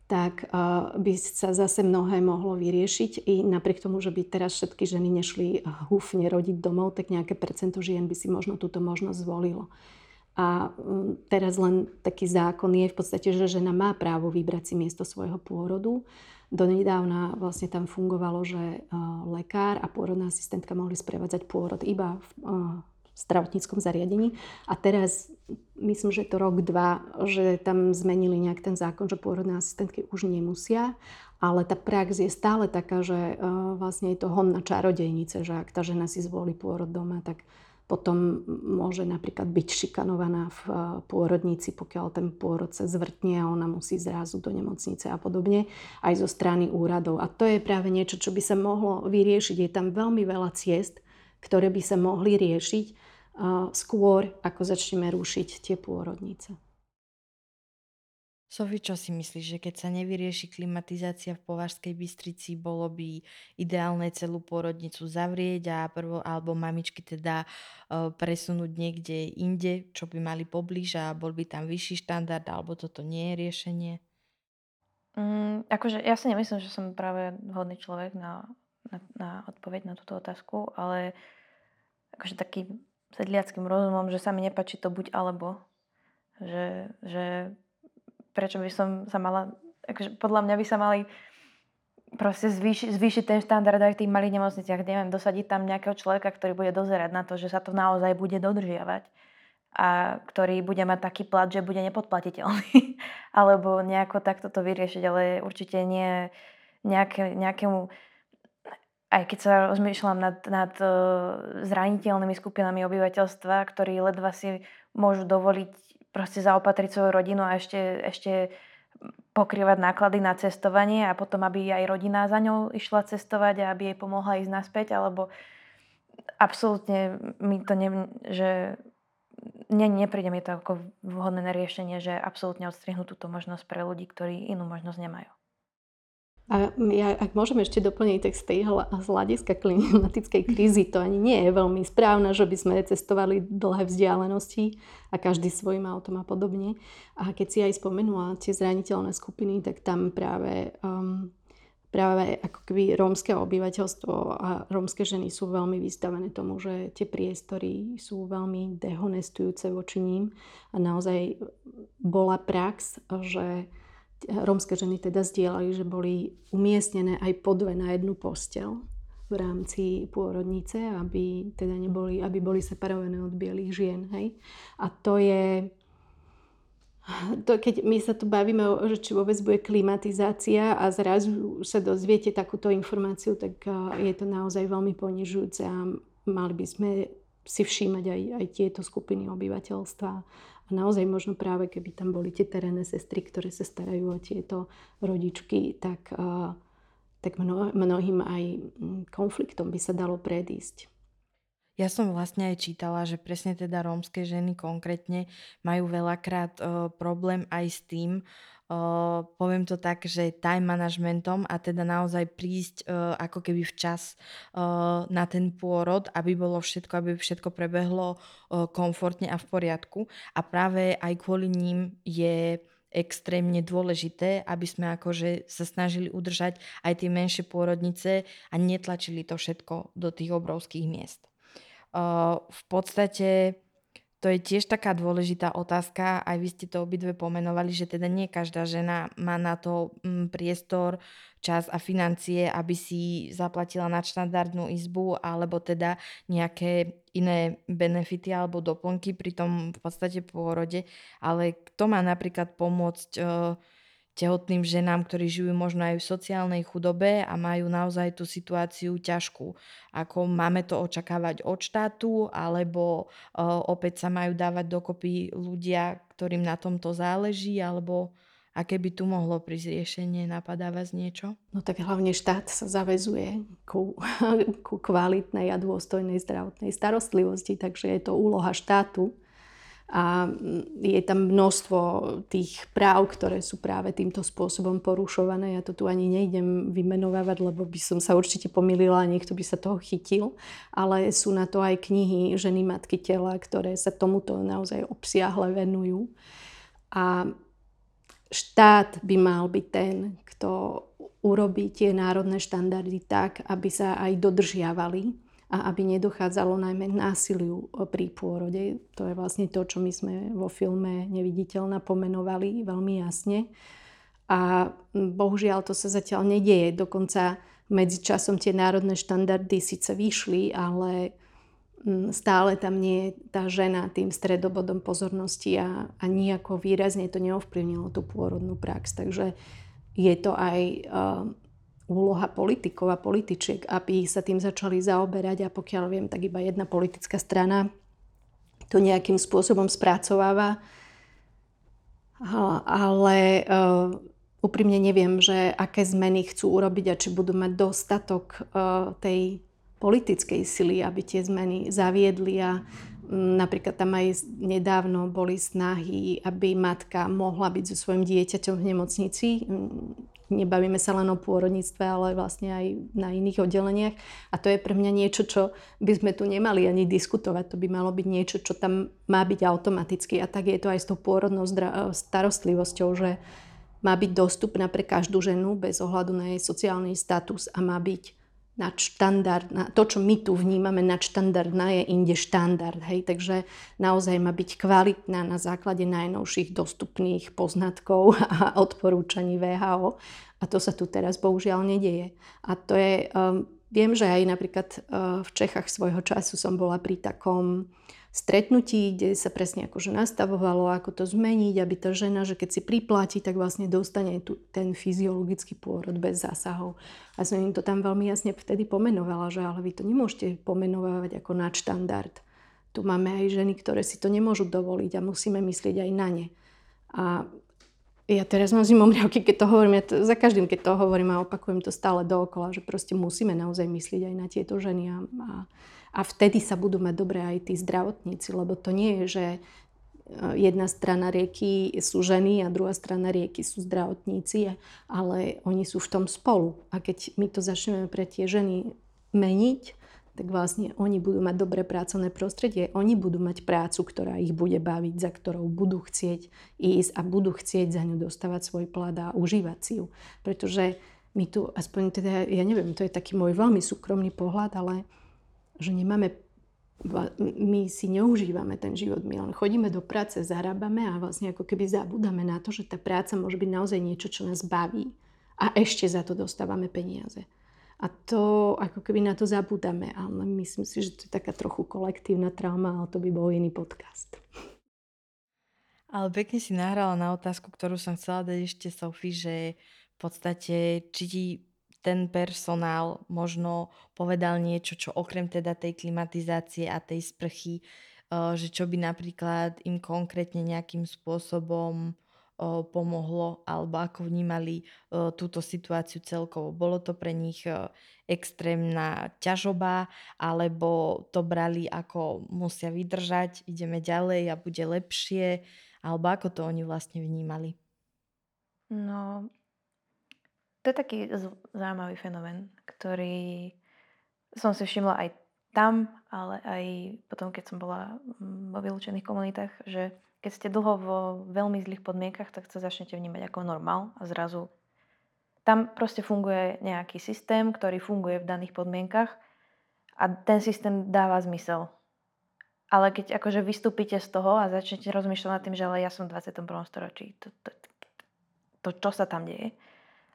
tak by sa zase mnohé mohlo vyriešiť. I napriek tomu, že by teraz všetky ženy nešli húfne rodiť domov, tak nejaké percento žien by si možno túto možnosť zvolilo. A teraz len taký zákon je v podstate, že žena má právo vybrať si miesto svojho pôrodu Donedávna vlastne tam fungovalo, že lekár a pôrodná asistentka mohli sprevádzať pôrod iba v zdravotníckom zariadení. A teraz, myslím, že to rok, dva, že tam zmenili nejak ten zákon, že pôrodné asistentky už nemusia, ale tá prax je stále taká, že vlastne je to hon na čarodejnice, že ak tá žena si zvolí pôrod doma, tak potom môže napríklad byť šikanovaná v eh, pôrodnici, pokiaľ ten pôrod sa zvrtne a ona musí zrazu do nemocnice a podobne, aj zo strany úradov. A to je práve niečo, čo by sa mohlo vyriešiť. Je tam veľmi veľa ciest, ktoré by sa mohli riešiť eh, skôr, ako začneme rušiť tie pôrodnice. Sofi, čo si myslíš, že keď sa nevyrieši klimatizácia v Považskej Bystrici, bolo by ideálne celú pôrodnicu zavrieť a prvo, alebo mamičky teda uh, presunúť niekde inde, čo by mali poblíž a bol by tam vyšší štandard, alebo toto nie je riešenie? Mm, akože ja si nemyslím, že som práve vhodný človek na, na, na odpoveď na túto otázku, ale akože takým sedliackým rozumom, že sa mi nepačí to buď alebo. Že, že prečo by som sa mala, akože podľa mňa by sa mali proste zvýši, zvýšiť ten štandard aj v tých malých nemocniciach, neviem, dosadiť tam nejakého človeka, ktorý bude dozerať na to, že sa to naozaj bude dodržiavať a ktorý bude mať taký plat, že bude nepodplatiteľný. Alebo nejako takto to vyriešiť, ale určite nie nejaké, nejakému aj keď sa rozmýšľam nad, nad uh, zraniteľnými skupinami obyvateľstva, ktorí ledva si môžu dovoliť proste zaopatriť svoju rodinu a ešte, ešte pokrývať náklady na cestovanie a potom, aby aj rodina za ňou išla cestovať a aby jej pomohla ísť naspäť, alebo absolútne mi to ne, že ne, nepríde mi to ako vhodné riešenie, že absolútne odstrihnú túto možnosť pre ľudí, ktorí inú možnosť nemajú. A ja, ak môžeme ešte doplniť, tak z, tej, z hľadiska klimatickej krízy to ani nie je veľmi správne, že by sme cestovali dlhé vzdialenosti a každý svojim autom a podobne. A keď si aj spomenula tie zraniteľné skupiny, tak tam práve, um, práve ako keby rómske obyvateľstvo a rómske ženy sú veľmi vystavené tomu, že tie priestory sú veľmi dehonestujúce voči ním a naozaj bola prax, že rómske ženy teda zdieľali, že boli umiestnené aj po dve na jednu postel v rámci pôrodnice, aby teda neboli, aby boli separované od bielých žien. Hej? A to je, to, keď my sa tu bavíme, že či vôbec bude klimatizácia a zrazu sa dozviete takúto informáciu, tak je to naozaj veľmi ponižujúce a mali by sme si všímať aj, aj tieto skupiny obyvateľstva. Naozaj možno práve, keby tam boli tie terénne sestry, ktoré sa starajú o tieto rodičky, tak, tak mno, mnohým aj mm, konfliktom by sa dalo predísť. Ja som vlastne aj čítala, že presne teda rómske ženy konkrétne majú veľakrát uh, problém aj s tým, uh, poviem to tak, že time managementom a teda naozaj prísť uh, ako keby včas uh, na ten pôrod, aby bolo všetko, aby všetko prebehlo uh, komfortne a v poriadku. A práve aj kvôli ním je extrémne dôležité, aby sme akože sa snažili udržať aj tie menšie pôrodnice a netlačili to všetko do tých obrovských miest v podstate to je tiež taká dôležitá otázka, aj vy ste to obidve pomenovali, že teda nie každá žena má na to mm, priestor, čas a financie, aby si zaplatila nadštandardnú izbu alebo teda nejaké iné benefity alebo doplnky pri tom v podstate pôrode. Ale kto má napríklad pomôcť uh, tehotným ženám, ktorí žijú možno aj v sociálnej chudobe a majú naozaj tú situáciu ťažkú. Ako máme to očakávať od štátu, alebo uh, opäť sa majú dávať dokopy ľudia, ktorým na tomto záleží, alebo aké by tu mohlo prísť riešenie, napadá vás niečo? No tak hlavne štát sa zavezuje ku, ku kvalitnej a dôstojnej zdravotnej starostlivosti, takže je to úloha štátu a je tam množstvo tých práv, ktoré sú práve týmto spôsobom porušované. Ja to tu ani nejdem vymenovávať, lebo by som sa určite pomýlila a niekto by sa toho chytil. Ale sú na to aj knihy Ženy matky tela, ktoré sa tomuto naozaj obsiahle venujú. A štát by mal byť ten, kto urobí tie národné štandardy tak, aby sa aj dodržiavali a aby nedochádzalo najmä násiliu e, pri pôrode. To je vlastne to, čo my sme vo filme Neviditeľná pomenovali veľmi jasne. A bohužiaľ to sa zatiaľ nedieje. Dokonca medzi časom tie národné štandardy síce vyšli, ale stále tam nie je tá žena tým stredobodom pozornosti a, a nejako výrazne to neovplyvnilo tú pôrodnú prax. Takže je to aj uh, úloha politikov a političiek, aby sa tým začali zaoberať a pokiaľ viem, tak iba jedna politická strana to nejakým spôsobom spracováva. Ale uh, úprimne neviem, že aké zmeny chcú urobiť a či budú mať dostatok uh, tej politickej sily, aby tie zmeny zaviedli a napríklad tam aj nedávno boli snahy, aby matka mohla byť so svojím dieťaťom v nemocnici nebavíme sa len o pôrodníctve, ale vlastne aj na iných oddeleniach. A to je pre mňa niečo, čo by sme tu nemali ani diskutovať. To by malo byť niečo, čo tam má byť automaticky. A tak je to aj s tou pôrodnou starostlivosťou, že má byť dostupná pre každú ženu bez ohľadu na jej sociálny status a má byť nadštandardná, to, čo my tu vnímame nadštandardná, je inde štandard. Hej? Takže naozaj má byť kvalitná na základe najnovších dostupných poznatkov a odporúčaní VHO. A to sa tu teraz bohužiaľ nedieje. A to je, um, viem, že aj napríklad uh, v Čechách svojho času som bola pri takom stretnutí, kde sa presne akože nastavovalo, ako to zmeniť, aby tá žena, že keď si priplatí, tak vlastne dostane tu ten fyziologický pôrod bez zásahov. A som im to tam veľmi jasne vtedy pomenovala, že ale vy to nemôžete pomenovať ako nadštandard. Tu máme aj ženy, ktoré si to nemôžu dovoliť a musíme myslieť aj na ne. A ja teraz mám zimomriavky, keď to hovorím, ja to, za každým, keď to hovorím a opakujem to stále dookola, že proste musíme naozaj myslieť aj na tieto ženy a, a a vtedy sa budú mať dobre aj tí zdravotníci, lebo to nie je, že e, jedna strana rieky sú ženy a druhá strana rieky sú zdravotníci, ale oni sú v tom spolu. A keď my to začneme pre tie ženy meniť, tak vlastne oni budú mať dobré pracovné prostredie, oni budú mať prácu, ktorá ich bude baviť, za ktorou budú chcieť ísť a budú chcieť za ňu dostávať svoj plat a užívať si ju. Pretože my tu, aspoň teda, ja neviem, to je taký môj veľmi súkromný pohľad, ale že nemáme my si neužívame ten život, my len chodíme do práce, zarábame a vlastne ako keby zabúdame na to, že tá práca môže byť naozaj niečo, čo nás baví a ešte za to dostávame peniaze. A to ako keby na to zabúdame, ale myslím si, že to je taká trochu kolektívna trauma, ale to by bol iný podcast. Ale pekne si nahrala na otázku, ktorú som chcela dať ešte Sofii, že v podstate či ti ten personál možno povedal niečo, čo okrem teda tej klimatizácie a tej sprchy, že čo by napríklad im konkrétne nejakým spôsobom pomohlo alebo ako vnímali túto situáciu celkovo. Bolo to pre nich extrémna ťažoba alebo to brali ako musia vydržať, ideme ďalej a bude lepšie alebo ako to oni vlastne vnímali? No, to je taký zaujímavý fenomén, ktorý som si všimla aj tam, ale aj potom, keď som bola vo vylúčených komunitách, že keď ste dlho vo veľmi zlých podmienkach, tak sa začnete vnímať ako normál a zrazu tam proste funguje nejaký systém, ktorý funguje v daných podmienkach a ten systém dáva zmysel. Ale keď akože vystúpite z toho a začnete rozmýšľať nad tým, že ale ja som v 21. storočí, to, to, to, čo sa tam deje.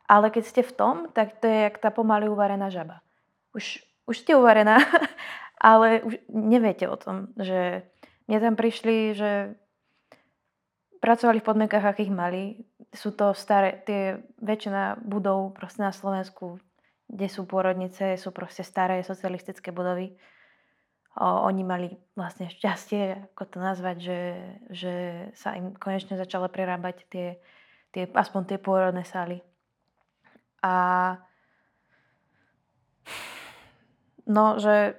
Ale keď ste v tom, tak to je jak tá pomaly uvarená žaba. Už, už ste uvarená, ale už neviete o tom, že mne tam prišli, že pracovali v podmienkach, akých mali. Sú to staré, tie väčšina budov proste na Slovensku, kde sú pôrodnice, sú proste staré socialistické budovy. O, oni mali vlastne šťastie, ako to nazvať, že, že sa im konečne začalo prerábať tie, tie, aspoň tie pôrodné sály. A no, že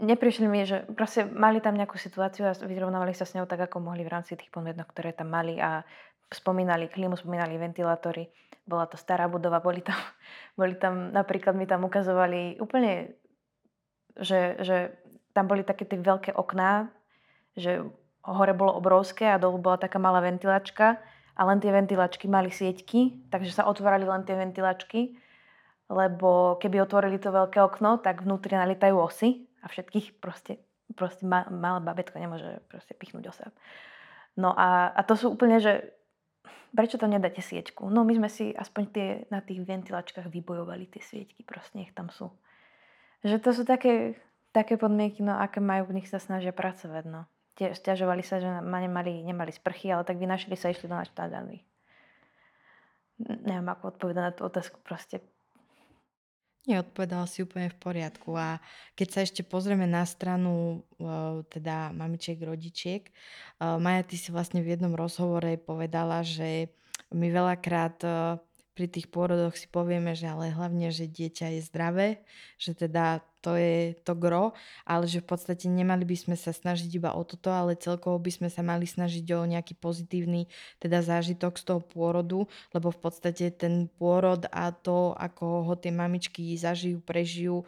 neprišli mi, že proste mali tam nejakú situáciu a vyrovnávali sa s ňou tak, ako mohli v rámci tých podmienok, ktoré tam mali a spomínali klímu, spomínali ventilátory. Bola to stará budova, boli tam, boli tam napríklad mi tam ukazovali úplne, že, že tam boli také tie veľké okná, že hore bolo obrovské a dolu bola taká malá ventilačka a len tie ventilačky mali sieťky, takže sa otvárali len tie ventilačky, lebo keby otvorili to veľké okno, tak vnútri nalitajú osy a všetkých proste, proste ma, malé babetko nemôže proste pichnúť o seba. No a, a to sú úplne, že prečo to nedáte sieťku? No my sme si aspoň tie, na tých ventilačkách vybojovali tie sieťky, proste nech tam sú. Že to sú také, také podmienky, no aké majú, v nich sa snažia pracovať, no. Tie stiažovali sa, že nemali, nemali sprchy, ale tak vynašli sa, išli do naštádaných. Neviem, ako odpovedať na tú otázku, proste Neodpovedala si úplne v poriadku. A keď sa ešte pozrieme na stranu teda mamičiek, rodičiek, Maja, ty si vlastne v jednom rozhovore povedala, že my veľakrát pri tých pôrodoch si povieme, že ale hlavne, že dieťa je zdravé, že teda to je to gro, ale že v podstate nemali by sme sa snažiť iba o toto, ale celkovo by sme sa mali snažiť o nejaký pozitívny teda zážitok z toho pôrodu, lebo v podstate ten pôrod a to, ako ho tie mamičky zažijú, prežijú,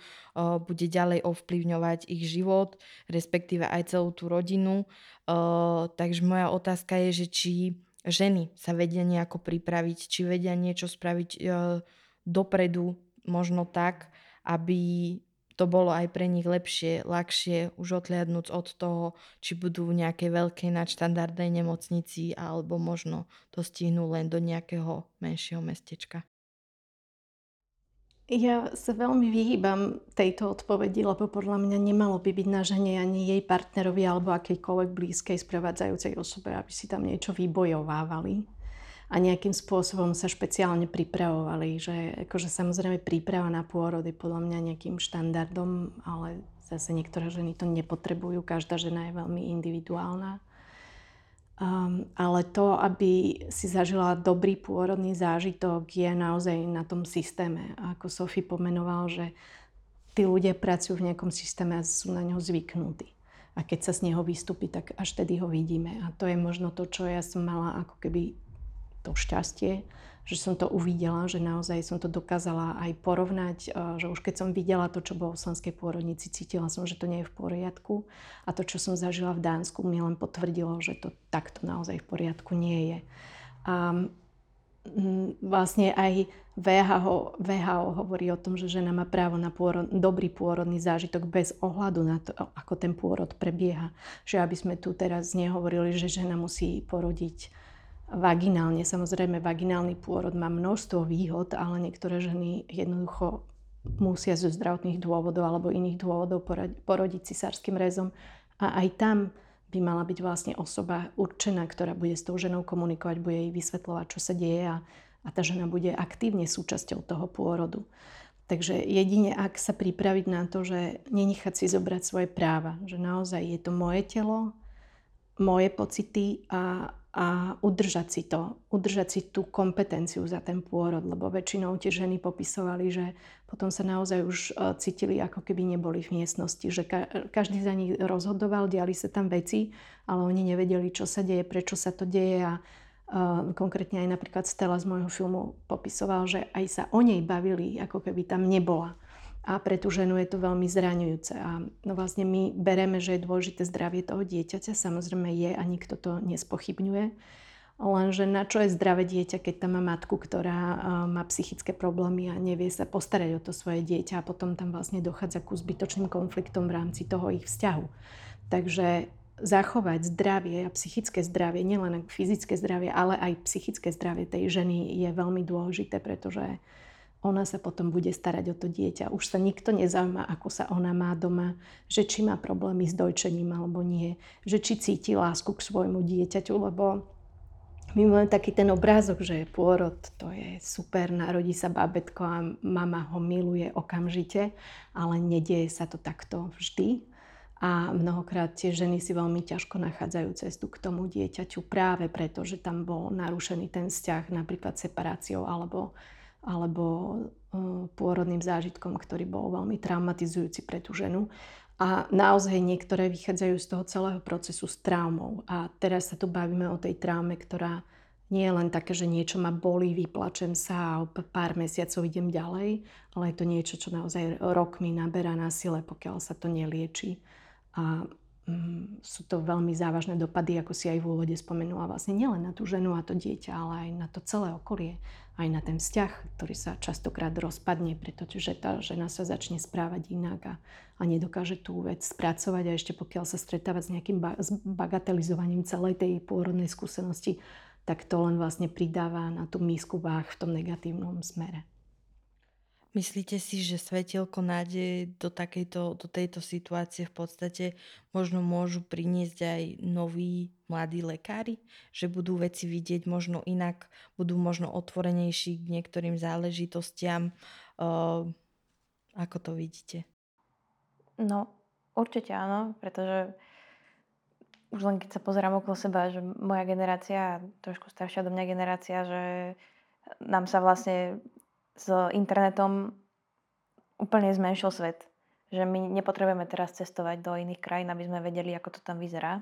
bude ďalej ovplyvňovať ich život, respektíve aj celú tú rodinu. Takže moja otázka je, že či ženy sa vedia nejako pripraviť, či vedia niečo spraviť dopredu, možno tak, aby to bolo aj pre nich lepšie, ľahšie už odliadnúť od toho, či budú v nejakej veľkej nadštandardnej nemocnici alebo možno to stihnú len do nejakého menšieho mestečka. Ja sa veľmi vyhýbam tejto odpovedi, lebo podľa mňa nemalo by byť na žene ani jej partnerovi alebo akejkoľvek blízkej sprevádzajúcej osobe, aby si tam niečo vybojovávali a nejakým spôsobom sa špeciálne pripravovali. Že akože samozrejme príprava na pôrod je podľa mňa nejakým štandardom, ale zase niektoré ženy to nepotrebujú. Každá žena je veľmi individuálna. Um, ale to, aby si zažila dobrý pôrodný zážitok, je naozaj na tom systéme. A ako Sofie pomenoval, že tí ľudia pracujú v nejakom systéme a sú na ňo zvyknutí. A keď sa z neho vystúpi, tak až tedy ho vidíme. A to je možno to, čo ja som mala ako keby to šťastie, že som to uvidela, že naozaj som to dokázala aj porovnať, že už keď som videla to, čo bolo v slovenskej pôrodnici, cítila som, že to nie je v poriadku a to, čo som zažila v Dánsku, mi len potvrdilo, že to takto naozaj v poriadku nie je. A vlastne aj VHO, VHO hovorí o tom, že žena má právo na pôrod, dobrý pôrodný zážitok bez ohľadu na to, ako ten pôrod prebieha. Že aby sme tu teraz nehovorili, že žena musí porodiť vaginálne. Samozrejme, vaginálny pôrod má množstvo výhod, ale niektoré ženy jednoducho musia zo zdravotných dôvodov alebo iných dôvodov porodiť cisárským rezom. A aj tam by mala byť vlastne osoba určená, ktorá bude s tou ženou komunikovať, bude jej vysvetľovať, čo sa deje a, a tá žena bude aktívne súčasťou toho pôrodu. Takže jedine ak sa pripraviť na to, že nenechať si zobrať svoje práva, že naozaj je to moje telo, moje pocity a, a udržať si to, udržať si tú kompetenciu za ten pôrod, lebo väčšinou tie ženy popisovali, že potom sa naozaj už e, cítili, ako keby neboli v miestnosti, že každý za nich rozhodoval, diali sa tam veci, ale oni nevedeli, čo sa deje, prečo sa to deje a konkrétne aj napríklad Stella z môjho filmu popisoval, že aj sa o nej bavili, ako keby tam nebola. A pre tú ženu je to veľmi zraňujúce. A no vlastne my bereme, že je dôležité zdravie toho dieťaťa. Samozrejme je a nikto to nespochybňuje. Lenže na čo je zdravé dieťa, keď tam má matku, ktorá má psychické problémy a nevie sa postarať o to svoje dieťa a potom tam vlastne dochádza ku zbytočným konfliktom v rámci toho ich vzťahu. Takže zachovať zdravie a psychické zdravie, nielen fyzické zdravie, ale aj psychické zdravie tej ženy je veľmi dôležité, pretože ona sa potom bude starať o to dieťa. Už sa nikto nezaujíma, ako sa ona má doma, že či má problémy s dojčením alebo nie, že či cíti lásku k svojmu dieťaťu, lebo my máme taký ten obrázok, že pôrod to je super, narodí sa babetko a mama ho miluje okamžite, ale nedieje sa to takto vždy a mnohokrát tie ženy si veľmi ťažko nachádzajú cestu k tomu dieťaťu práve preto, že tam bol narušený ten vzťah napríklad separáciou alebo, alebo uh, pôrodným zážitkom, ktorý bol veľmi traumatizujúci pre tú ženu. A naozaj niektoré vychádzajú z toho celého procesu s traumou. A teraz sa tu bavíme o tej traume, ktorá nie je len také, že niečo ma bolí, vyplačem sa a pár mesiacov idem ďalej, ale je to niečo, čo naozaj rokmi naberá na sile, pokiaľ sa to nelieči. A sú to veľmi závažné dopady, ako si aj v úvode spomenula, vlastne nielen na tú ženu a to dieťa, ale aj na to celé okolie, aj na ten vzťah, ktorý sa častokrát rozpadne, pretože tá žena sa začne správať inak a, a nedokáže tú vec spracovať a ešte pokiaľ sa stretáva s nejakým ba- s bagatelizovaním celej tej pôrodnej skúsenosti, tak to len vlastne pridáva na tú mísku váh v tom negatívnom smere. Myslíte si, že svetielko nádeje do, takejto, do tejto situácie v podstate možno môžu priniesť aj noví mladí lekári? Že budú veci vidieť možno inak, budú možno otvorenejší k niektorým záležitostiam? Uh, ako to vidíte? No, určite áno, pretože už len keď sa pozerám okolo seba, že moja generácia, trošku staršia do mňa generácia, že nám sa vlastne s internetom úplne zmenšil svet. Že my nepotrebujeme teraz cestovať do iných krajín, aby sme vedeli, ako to tam vyzerá.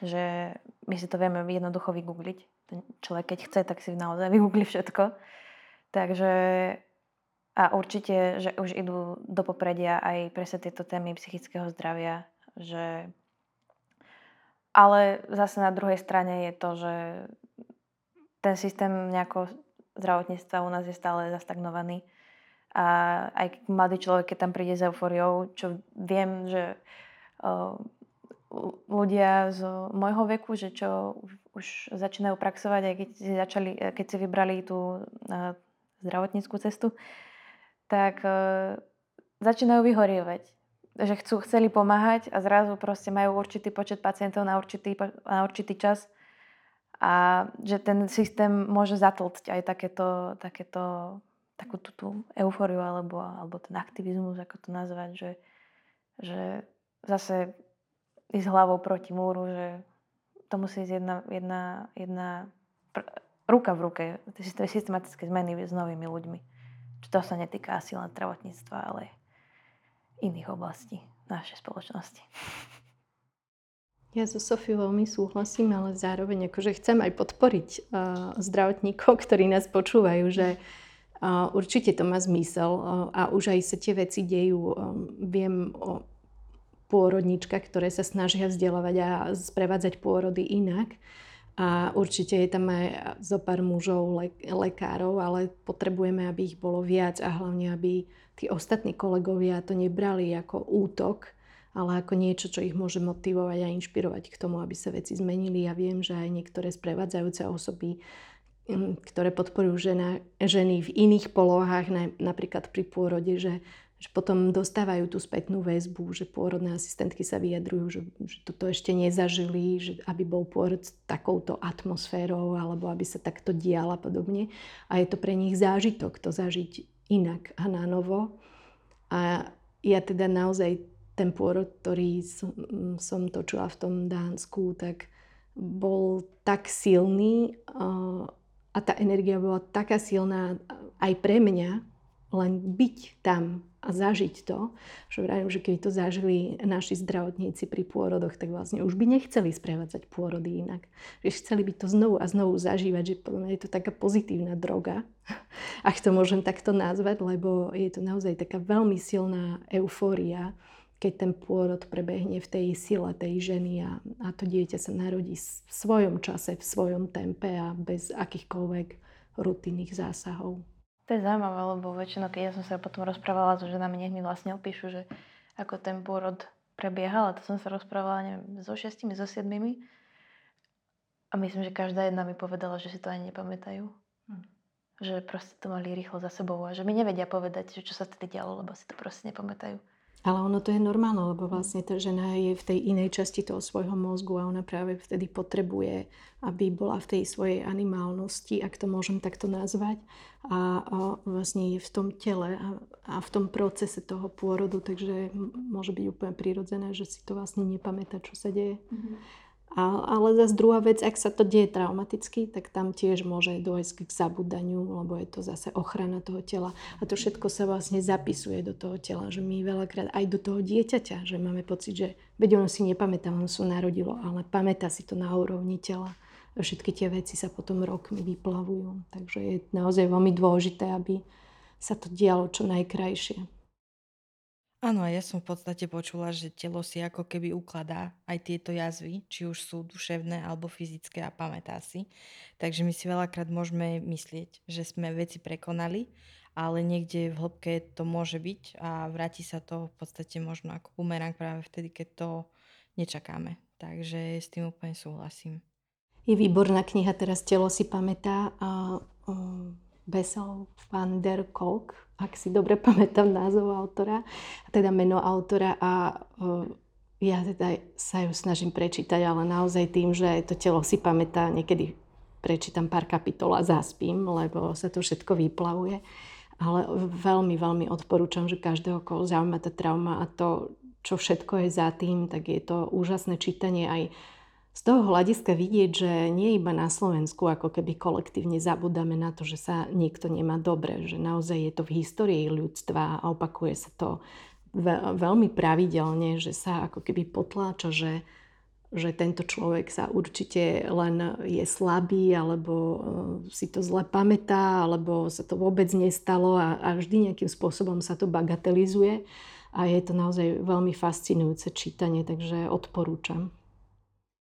Že my si to vieme jednoducho vygoogliť. Ten človek, keď chce, tak si naozaj vygoogli všetko. Takže a určite, že už idú do popredia aj presne tieto témy psychického zdravia, že ale zase na druhej strane je to, že ten systém nejako zdravotníctva u nás je stále zastagnovaný. A aj mladý človek, keď tam príde s euforiou, čo viem, že ľudia z môjho veku, že čo už začínajú praxovať, aj keď si, začali, keď si vybrali tú uh, zdravotníckú cestu, tak uh, začínajú vyhorievať. Že chcú, chceli pomáhať a zrazu proste majú určitý počet pacientov na určitý, na určitý čas a že ten systém môže zatlcť aj takéto, takéto takú tú, tú eufóriu alebo, alebo ten aktivizmus, ako to nazvať, že, že zase ísť hlavou proti múru, že to musí ísť jedna, jedna, jedna pr- ruka v ruke, tie systematické zmeny s novými ľuďmi. Čo to sa netýka asi len zdravotníctva, ale iných oblastí našej spoločnosti. Ja so Sofiou veľmi súhlasím, ale zároveň akože chcem aj podporiť uh, zdravotníkov, ktorí nás počúvajú, že uh, určite to má zmysel uh, a už aj sa tie veci dejú. Um, viem o pôrodničkách, ktoré sa snažia vzdelávať a sprevádzať pôrody inak. A určite je tam aj zo pár mužov, le- lekárov, ale potrebujeme, aby ich bolo viac a hlavne, aby tí ostatní kolegovia to nebrali ako útok, ale ako niečo, čo ich môže motivovať a inšpirovať k tomu, aby sa veci zmenili. Ja viem, že aj niektoré sprevádzajúce osoby ktoré podporujú žena, ženy v iných polohách, napríklad pri pôrode, že, že potom dostávajú tú spätnú väzbu, že pôrodné asistentky sa vyjadrujú, že, že toto ešte nezažili, že aby bol pôrod s takouto atmosférou alebo aby sa takto diala podobne. A je to pre nich zážitok to zažiť inak a na novo. A ja teda naozaj ten pôrod, ktorý som, som točila v tom Dánsku, tak bol tak silný a tá energia bola taká silná aj pre mňa, len byť tam a zažiť to, že vravím, že keby to zažili naši zdravotníci pri pôrodoch, tak vlastne už by nechceli sprevádzať pôrody inak. Že chceli by to znovu a znovu zažívať, že podľa mňa je to taká pozitívna droga, ak to môžem takto nazvať, lebo je to naozaj taká veľmi silná eufória, keď ten pôrod prebehne v tej sile tej ženy a, a to dieťa sa narodí v svojom čase, v svojom tempe a bez akýchkoľvek rutinných zásahov. To je zaujímavé, lebo väčšinou, keď ja som sa potom rozprávala so ženami, nech mi vlastne opíšu, že ako ten pôrod prebiehal a to som sa rozprávala neviem, so šestimi, so siedmimi. A myslím, že každá jedna mi povedala, že si to ani nepamätajú. Hm. Že proste to mali rýchlo za sebou a že mi nevedia povedať, že čo sa vtedy dialo, lebo si to proste nepamätajú. Ale ono to je normálne, lebo vlastne tá žena je v tej inej časti toho svojho mozgu a ona práve vtedy potrebuje, aby bola v tej svojej animálnosti, ak to môžem takto nazvať. A, a vlastne je v tom tele a, a v tom procese toho pôrodu, takže môže byť úplne prirodzené, že si to vlastne nepamätá, čo sa deje. Mm-hmm. A, ale zase druhá vec, ak sa to deje traumaticky, tak tam tiež môže dôjsť k zabudaniu, lebo je to zase ochrana toho tela. A to všetko sa vlastne zapisuje do toho tela, že my veľakrát aj do toho dieťaťa, že máme pocit, že veď ono si nepamätá, ono sa narodilo, ale pamätá si to na úrovni tela. Všetky tie veci sa potom rokmi vyplavujú. Takže je naozaj veľmi dôležité, aby sa to dialo čo najkrajšie. Áno, ja som v podstate počula, že telo si ako keby ukladá aj tieto jazvy, či už sú duševné alebo fyzické a pamätá si. Takže my si veľakrát môžeme myslieť, že sme veci prekonali, ale niekde v hĺbke to môže byť a vráti sa to v podstate možno ako bumerang práve vtedy, keď to nečakáme. Takže s tým úplne súhlasím. Je výborná kniha, teraz telo si pamätá a um, Bessel van der Kolk, ak si dobre pamätám názov autora, teda meno autora a uh, ja teda sa ju snažím prečítať, ale naozaj tým, že to telo si pamätá, niekedy prečítam pár kapitol a zaspím, lebo sa to všetko vyplavuje. Ale veľmi, veľmi odporúčam, že každého, koho zaujíma tá trauma a to, čo všetko je za tým, tak je to úžasné čítanie aj z toho hľadiska vidieť, že nie iba na Slovensku ako keby kolektívne zabudáme na to, že sa niekto nemá dobre, že naozaj je to v histórii ľudstva a opakuje sa to veľmi pravidelne, že sa ako keby potláča, že, že tento človek sa určite len je slabý, alebo e, si to zle pamätá, alebo sa to vôbec nestalo a, a vždy nejakým spôsobom sa to bagatelizuje. A je to naozaj veľmi fascinujúce čítanie, takže odporúčam.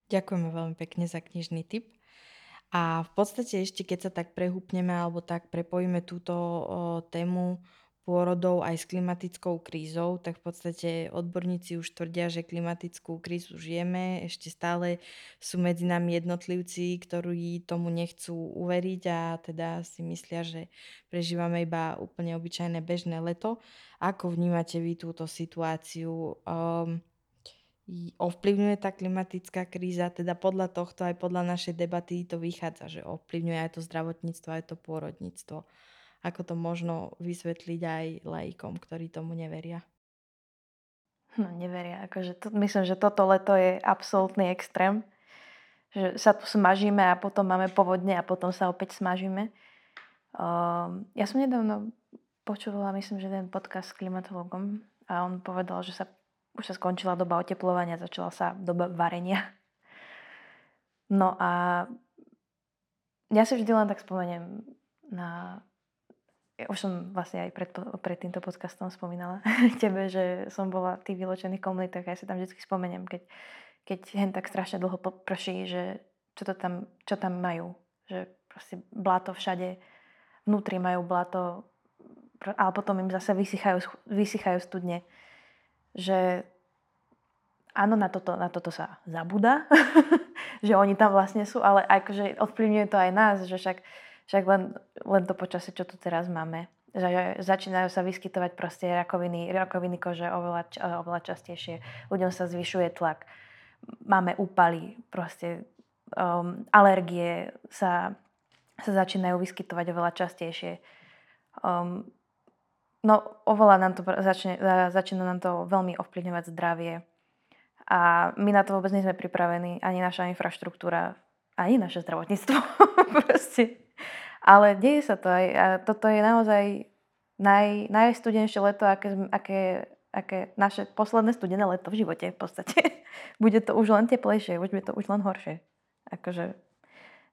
Ďakujeme veľmi pekne za knižný tip. A v podstate ešte keď sa tak prehúpneme alebo tak prepojíme túto o, tému pôrodov aj s klimatickou krízou, tak v podstate odborníci už tvrdia, že klimatickú krízu žijeme. Ešte stále sú medzi nami jednotlivci, ktorí tomu nechcú uveriť a teda si myslia, že prežívame iba úplne obyčajné bežné leto. Ako vnímate vy túto situáciu? Um, ovplyvňuje tá klimatická kríza, teda podľa tohto aj podľa našej debaty to vychádza, že ovplyvňuje aj to zdravotníctvo, aj to pôrodníctvo. Ako to možno vysvetliť aj laikom, ktorí tomu neveria? No neveria. Akože to, myslím, že toto leto je absolútny extrém. Že sa tu smažíme a potom máme povodne a potom sa opäť smažíme. Uh, ja som nedávno počúvala, myslím, že ten podcast s klimatologom a on povedal, že sa už sa skončila doba oteplovania, začala sa doba varenia. No a ja si vždy len tak spomeniem na... Ja už som vlastne aj pred, pred týmto podcastom spomínala tebe, že som bola v tých vyločených komunitách a ja si tam vždy spomeniem, keď, keď hen tak strašne dlho prší, že čo, to tam, čo tam majú. Že proste blato všade, vnútri majú blato, ale potom im zase vysychajú, vysychajú studne že áno, na toto, na toto sa zabúda, že oni tam vlastne sú, ale akože ovplyvňuje to aj nás, že však však len, len to počasie, čo tu teraz máme. Že začínajú sa vyskytovať proste rakoviny, rakoviny kože oveľa, oveľa častejšie. Ľuďom sa zvyšuje tlak. Máme úpaly, proste um, alergie sa, sa začínajú vyskytovať oveľa častejšie. Um, no oveľa nám to začne, začína nám to veľmi ovplyvňovať zdravie. A my na to vôbec nie sme pripravení, ani naša infraštruktúra, ani naše zdravotníctvo. Proste. Ale deje sa to aj. A toto je naozaj naj, najstudenšie leto, aké, aké, aké naše posledné studené leto v živote v podstate. Bude to už len teplejšie, bude to už len horšie. Akože,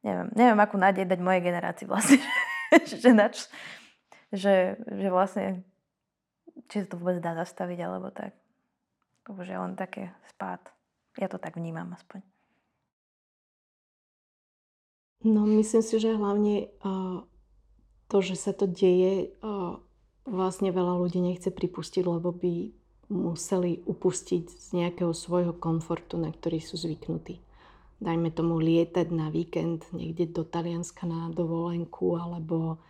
neviem, neviem akú nádej dať mojej generácii vlastne. že, nač, že, že vlastne, či sa to vôbec dá zastaviť, alebo tak. To už je len také spát. Ja to tak vnímam aspoň. No myslím si, že hlavne uh, to, že sa to deje, uh, vlastne veľa ľudí nechce pripustiť, lebo by museli upustiť z nejakého svojho komfortu, na ktorý sú zvyknutí. Dajme tomu lietať na víkend niekde do Talianska na dovolenku, alebo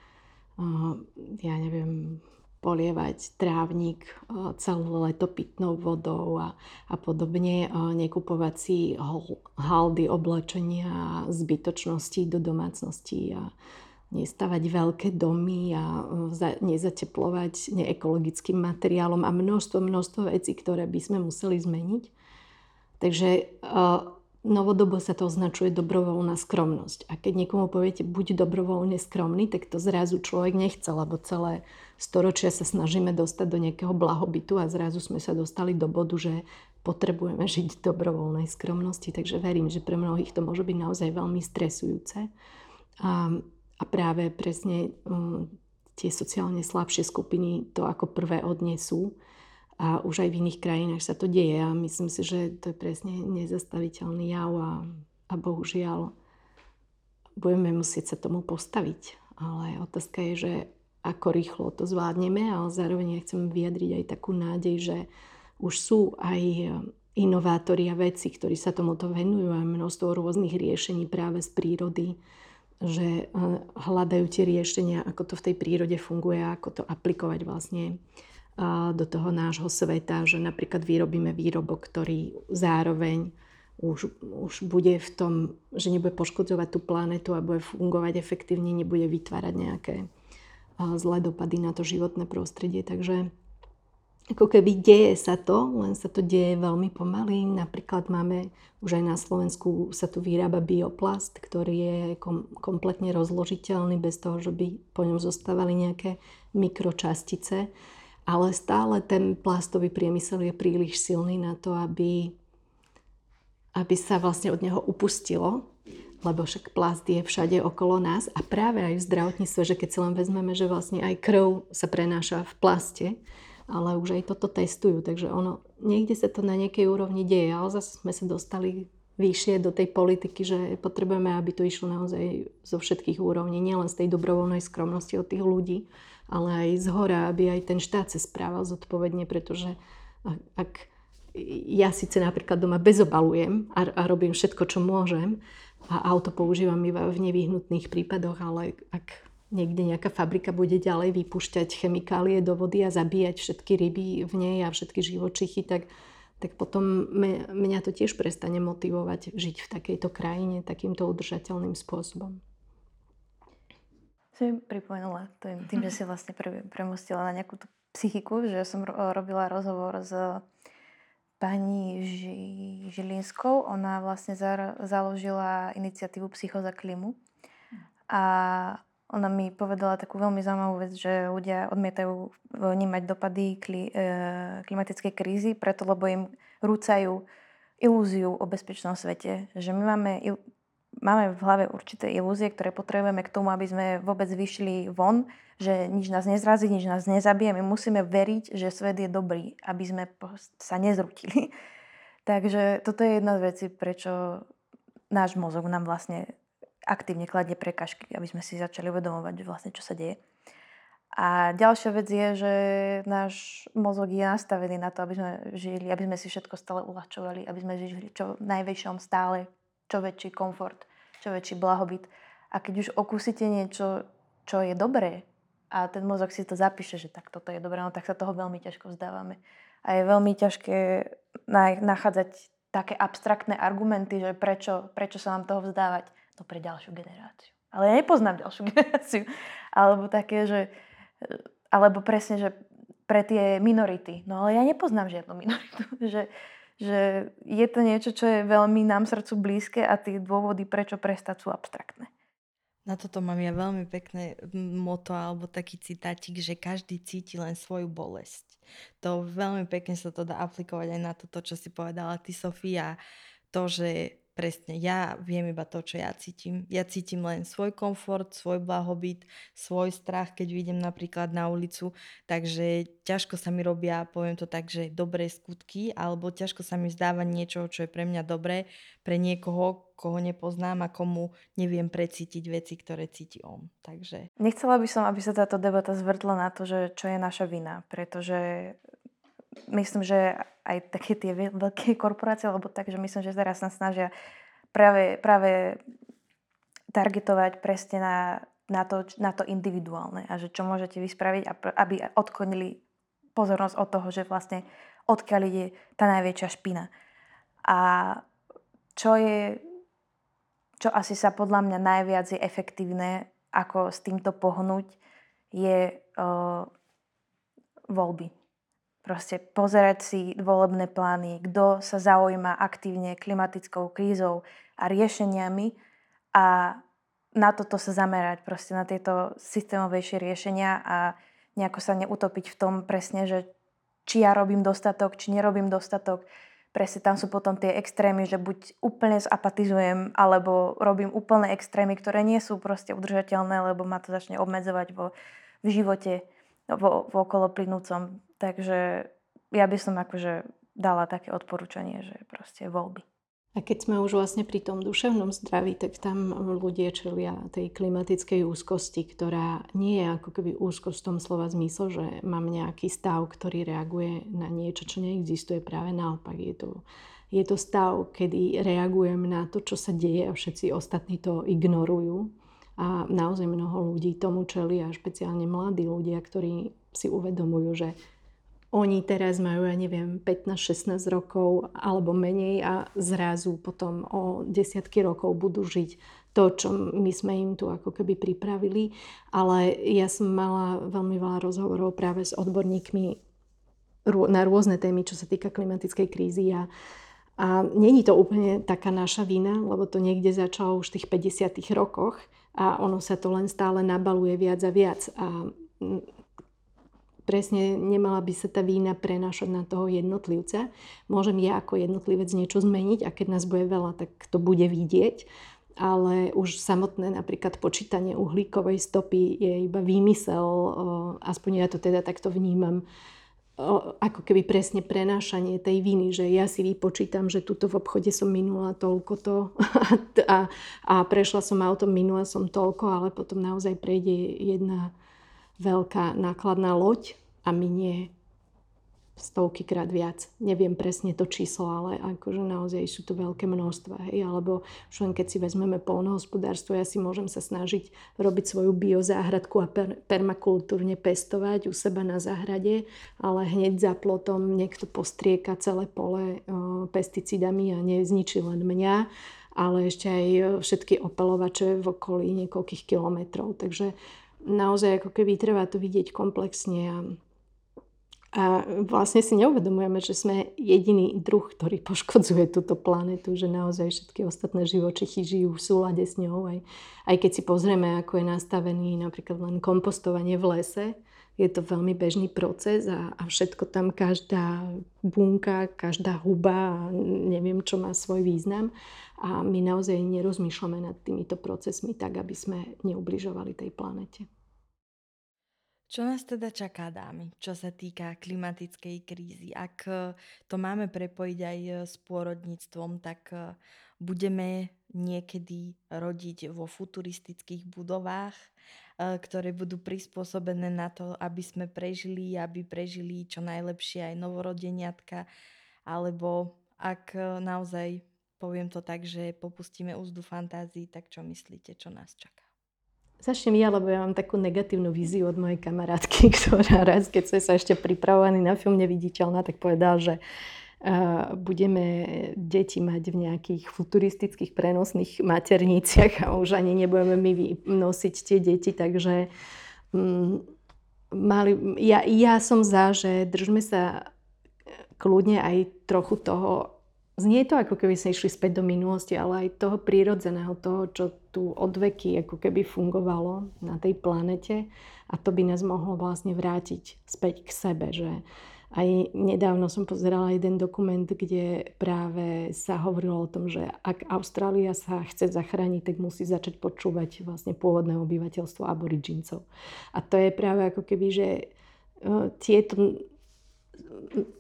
ja neviem, polievať trávnik eh, celé leto pitnou vodou a, a podobne, eh, nekupovať si haldy oblečenia zbytočnosti do domácnosti a nestavať veľké domy a eh, nezateplovať neekologickým materiálom a množstvo, množstvo vecí, ktoré by sme museli zmeniť. Takže novodobo sa to označuje dobrovoľná skromnosť. A keď niekomu poviete, buď dobrovoľne skromný, tak to zrazu človek nechce, lebo celé storočia sa snažíme dostať do nejakého blahobytu a zrazu sme sa dostali do bodu, že potrebujeme žiť v dobrovoľnej skromnosti. Takže verím, že pre mnohých to môže byť naozaj veľmi stresujúce. A, a práve presne um, tie sociálne slabšie skupiny to ako prvé odnesú a už aj v iných krajinách sa to deje a myslím si, že to je presne nezastaviteľný jav a, a bohužiaľ budeme musieť sa tomu postaviť. Ale otázka je, že ako rýchlo to zvládneme, ale zároveň ja chcem vyjadriť aj takú nádej, že už sú aj inovátori a veci, ktorí sa tomuto venujú a množstvo rôznych riešení práve z prírody, že eh, hľadajú tie riešenia, ako to v tej prírode funguje a ako to aplikovať vlastne do toho nášho sveta, že napríklad vyrobíme výrobok, ktorý zároveň už, už bude v tom, že nebude poškodzovať tú planetu a bude fungovať efektívne, nebude vytvárať nejaké zlé dopady na to životné prostredie. Takže ako keby deje sa to, len sa to deje veľmi pomaly. Napríklad máme, už aj na Slovensku sa tu vyrába bioplast, ktorý je kom, kompletne rozložiteľný bez toho, že by po ňom zostávali nejaké mikročastice ale stále ten plastový priemysel je príliš silný na to, aby, aby sa vlastne od neho upustilo, lebo však plast je všade okolo nás. A práve aj v zdravotníctve, že keď si len vezmeme, že vlastne aj krv sa prenáša v plaste, ale už aj toto testujú, takže ono, niekde sa to na nejakej úrovni deje, ale zase sme sa dostali vyššie do tej politiky, že potrebujeme, aby to išlo naozaj zo všetkých úrovní, nielen z tej dobrovoľnej skromnosti od tých ľudí, ale aj z hora, aby aj ten štát sa správal zodpovedne, pretože ak, ja síce napríklad doma bezobalujem a, a robím všetko, čo môžem a auto používam iba v nevyhnutných prípadoch, ale ak niekde nejaká fabrika bude ďalej vypúšťať chemikálie do vody a zabíjať všetky ryby v nej a všetky živočichy, tak, tak potom mňa to tiež prestane motivovať žiť v takejto krajine takýmto udržateľným spôsobom si pripomenula tým, tým, že si vlastne pre, premostila na nejakú tú psychiku, že som ro, robila rozhovor s pani Ži, Žilinskou. Ona vlastne za, založila iniciatívu Psychoza klimu. A ona mi povedala takú veľmi zaujímavú vec, že ľudia odmietajú vnímať dopady kli, e, klimatickej krízy, preto lebo im rúcajú ilúziu o bezpečnom svete. Že my máme máme v hlave určité ilúzie, ktoré potrebujeme k tomu, aby sme vôbec vyšli von, že nič nás nezrazí, nič nás nezabije. My musíme veriť, že svet je dobrý, aby sme sa nezrutili. Takže toto je jedna z vecí, prečo náš mozog nám vlastne aktívne kladne prekažky, aby sme si začali uvedomovať, vlastne, čo sa deje. A ďalšia vec je, že náš mozog je nastavený na to, aby sme žili, aby sme si všetko stále uľahčovali, aby sme žili čo najväčšom stále čo väčší komfort, čo väčší blahobyt. A keď už okúsite niečo, čo je dobré a ten mozog si to zapíše, že tak toto je dobré, no tak sa toho veľmi ťažko vzdávame. A je veľmi ťažké nachádzať také abstraktné argumenty, že prečo, prečo sa nám toho vzdávať. To pre ďalšiu generáciu. Ale ja nepoznám ďalšiu generáciu. Alebo také, že... Alebo presne, že pre tie minority. No ale ja nepoznám žiadnu minoritu. Že, že je to niečo, čo je veľmi nám srdcu blízke a tie dôvody, prečo prestať, sú abstraktné. Na toto mám ja veľmi pekné moto alebo taký citátik, že každý cíti len svoju bolesť. To veľmi pekne sa to dá aplikovať aj na toto, čo si povedala ty, Sofia. To, že presne ja viem iba to, čo ja cítim. Ja cítim len svoj komfort, svoj blahobyt, svoj strach, keď vidím napríklad na ulicu. Takže ťažko sa mi robia, poviem to tak, že dobré skutky, alebo ťažko sa mi zdáva niečo, čo je pre mňa dobré, pre niekoho, koho nepoznám a komu neviem precítiť veci, ktoré cíti on. Takže... Nechcela by som, aby sa táto debata zvrtla na to, že čo je naša vina, pretože myslím, že aj také tie veľké korporácie, alebo tak, že myslím, že teraz sa snažia práve, práve targetovať presne na, na, to, na to individuálne a že čo môžete vyspraviť, aby odklonili pozornosť od toho, že vlastne odkiaľ ide tá najväčšia špina. A čo je, čo asi sa podľa mňa najviac je efektívne, ako s týmto pohnúť, je uh, voľby proste pozerať si volebné plány, kto sa zaujíma aktívne klimatickou krízou a riešeniami a na toto sa zamerať, proste na tieto systémovejšie riešenia a nejako sa neutopiť v tom presne, že či ja robím dostatok, či nerobím dostatok. Presne tam sú potom tie extrémy, že buď úplne zapatizujem, alebo robím úplné extrémy, ktoré nie sú proste udržateľné, lebo ma to začne obmedzovať vo, v živote, vo, vo okolo plynúcom Takže ja by som akože dala také odporúčanie, že proste voľby. A keď sme už vlastne pri tom duševnom zdraví, tak tam ľudia čelia tej klimatickej úzkosti, ktorá nie je ako keby úzkosť v tom slova zmysel, že mám nejaký stav, ktorý reaguje na niečo, čo neexistuje. Práve naopak je to, je to stav, kedy reagujem na to, čo sa deje a všetci ostatní to ignorujú. A naozaj mnoho ľudí tomu čelia, špeciálne mladí ľudia, ktorí si uvedomujú, že oni teraz majú, ja neviem, 15-16 rokov alebo menej a zrazu potom o desiatky rokov budú žiť to, čo my sme im tu ako keby pripravili. Ale ja som mala veľmi veľa rozhovorov práve s odborníkmi na rôzne témy, čo sa týka klimatickej krízy a a není to úplne taká naša vina, lebo to niekde začalo už v tých 50 rokoch a ono sa to len stále nabaluje viac a viac. A presne nemala by sa tá vína prenášať na toho jednotlivca. Môžem ja ako jednotlivec niečo zmeniť a keď nás bude veľa, tak to bude vidieť. Ale už samotné napríklad počítanie uhlíkovej stopy je iba výmysel, aspoň ja to teda takto vnímam, ako keby presne prenášanie tej viny, že ja si vypočítam, že tuto v obchode som minula toľko to a, a prešla som autom, minula som toľko, ale potom naozaj prejde jedna veľká nákladná loď a minie stovky krát viac. Neviem presne to číslo, ale akože naozaj sú to veľké množstva. Hej? Alebo už len keď si vezmeme polnohospodárstvo, ja si môžem sa snažiť robiť svoju biozáhradku a per- permakultúrne pestovať u seba na záhrade, ale hneď za plotom niekto postrieka celé pole o, pesticídami a nezničí len mňa, ale ešte aj všetky opelovače v okolí niekoľkých kilometrov. Takže naozaj ako keby treba to vidieť komplexne a a vlastne si neuvedomujeme, že sme jediný druh, ktorý poškodzuje túto planetu, že naozaj všetky ostatné živočichy žijú v súlade s ňou. Aj, aj keď si pozrieme, ako je nastavený napríklad len kompostovanie v lese, je to veľmi bežný proces a, a všetko tam, každá bunka, každá huba, neviem, čo má svoj význam. A my naozaj nerozmýšľame nad týmito procesmi tak, aby sme neubližovali tej planete. Čo nás teda čaká, dámy, čo sa týka klimatickej krízy? Ak e, to máme prepojiť aj e, s pôrodníctvom, tak e, budeme niekedy rodiť vo futuristických budovách, ktoré budú prispôsobené na to, aby sme prežili, aby prežili čo najlepšie aj novorodeniatka, alebo ak naozaj poviem to tak, že popustíme úzdu fantázii, tak čo myslíte, čo nás čaká? Začnem ja, lebo ja mám takú negatívnu víziu od mojej kamarátky, ktorá raz, keď sme sa ešte pripravovaní na film Neviditeľná, tak povedal, že budeme deti mať v nejakých futuristických prenosných materniciach a už ani nebudeme my nosiť tie deti, takže um, mali, ja, ja som za, že držme sa kľudne aj trochu toho, znie to ako keby sme išli späť do minulosti, ale aj toho prírodzeného, toho, čo tu od veky ako keby fungovalo na tej planete a to by nás mohlo vlastne vrátiť späť k sebe, že aj nedávno som pozerala jeden dokument, kde práve sa hovorilo o tom, že ak Austrália sa chce zachrániť, tak musí začať počúvať vlastne pôvodné obyvateľstvo aborigincov. A to je práve ako keby, že e, tieto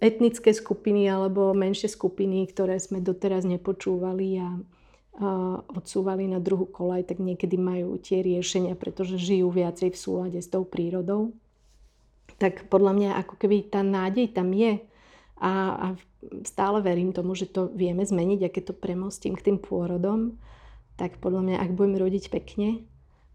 etnické skupiny alebo menšie skupiny, ktoré sme doteraz nepočúvali a odsúvali na druhú kolaj, tak niekedy majú tie riešenia, pretože žijú viacej v súlade s tou prírodou tak podľa mňa ako keby tá nádej tam je. A, a stále verím tomu, že to vieme zmeniť, aké to premostím k tým pôrodom. Tak podľa mňa, ak budeme rodiť pekne,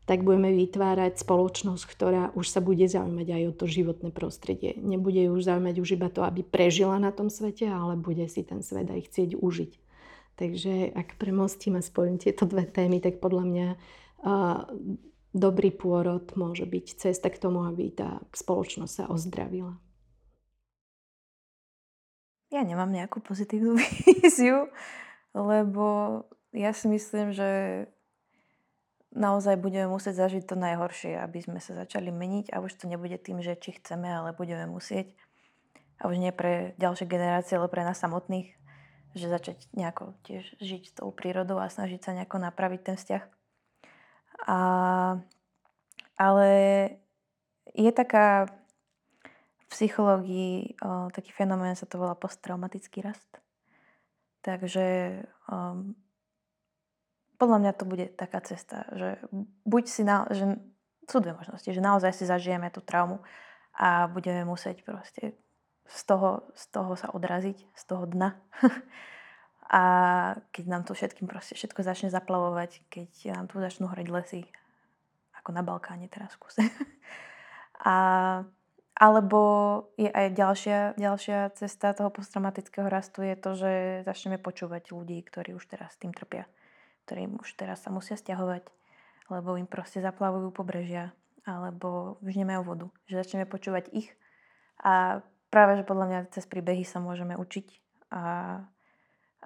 tak budeme vytvárať spoločnosť, ktorá už sa bude zaujímať aj o to životné prostredie. Nebude ju už zaujímať už iba to, aby prežila na tom svete, ale bude si ten svet aj chcieť užiť. Takže ak premostím a spojím tieto dve témy, tak podľa mňa uh, dobrý pôrod môže byť cesta k tomu, aby tá spoločnosť sa ozdravila. Ja nemám nejakú pozitívnu víziu, lebo ja si myslím, že naozaj budeme musieť zažiť to najhoršie, aby sme sa začali meniť a už to nebude tým, že či chceme, ale budeme musieť. A už nie pre ďalšie generácie, ale pre nás samotných, že začať nejako tiež žiť s tou prírodou a snažiť sa nejako napraviť ten vzťah. A, ale je taká v psychológii o, taký fenomén, sa to volá posttraumatický rast. Takže um, podľa mňa to bude taká cesta, že buď si na, že sú dve možnosti, že naozaj si zažijeme tú traumu a budeme musieť proste z toho, z toho sa odraziť, z toho dna. a keď nám to všetkým proste všetko začne zaplavovať, keď nám tu začnú horeť lesy, ako na Balkáne teraz kuse. a, alebo je aj ďalšia, ďalšia cesta toho posttraumatického rastu je to, že začneme počúvať ľudí, ktorí už teraz tým trpia, ktorí už teraz sa musia stiahovať, lebo im proste zaplavujú pobrežia, alebo už nemajú vodu. Že začneme počúvať ich a práve, že podľa mňa cez príbehy sa môžeme učiť a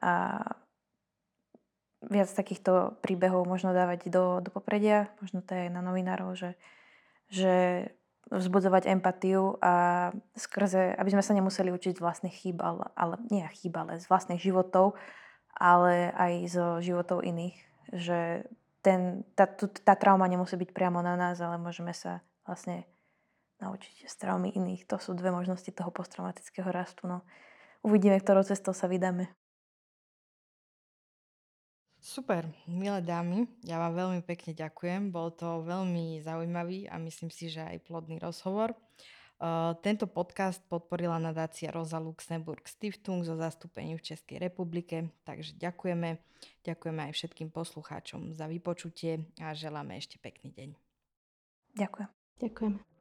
a viac takýchto príbehov možno dávať do, do popredia, možno to je na novinárov, že, že vzbudzovať empatiu a skrze, aby sme sa nemuseli učiť vlastných chýb, ale, ale nie chýb, ale z vlastných životov, ale aj zo životov iných. Že ten, tá, tá trauma nemusí byť priamo na nás, ale môžeme sa vlastne naučiť z traumy iných. To sú dve možnosti toho posttraumatického rastu. No. Uvidíme, ktorou cestou sa vydáme. Super, milé dámy, ja vám veľmi pekne ďakujem. Bol to veľmi zaujímavý a myslím si, že aj plodný rozhovor. Uh, tento podcast podporila nadácia Rosa Luxemburg Stiftung zo zastúpením v Českej republike, takže ďakujeme. Ďakujeme aj všetkým poslucháčom za vypočutie a želáme ešte pekný deň. Ďakujem. Ďakujem.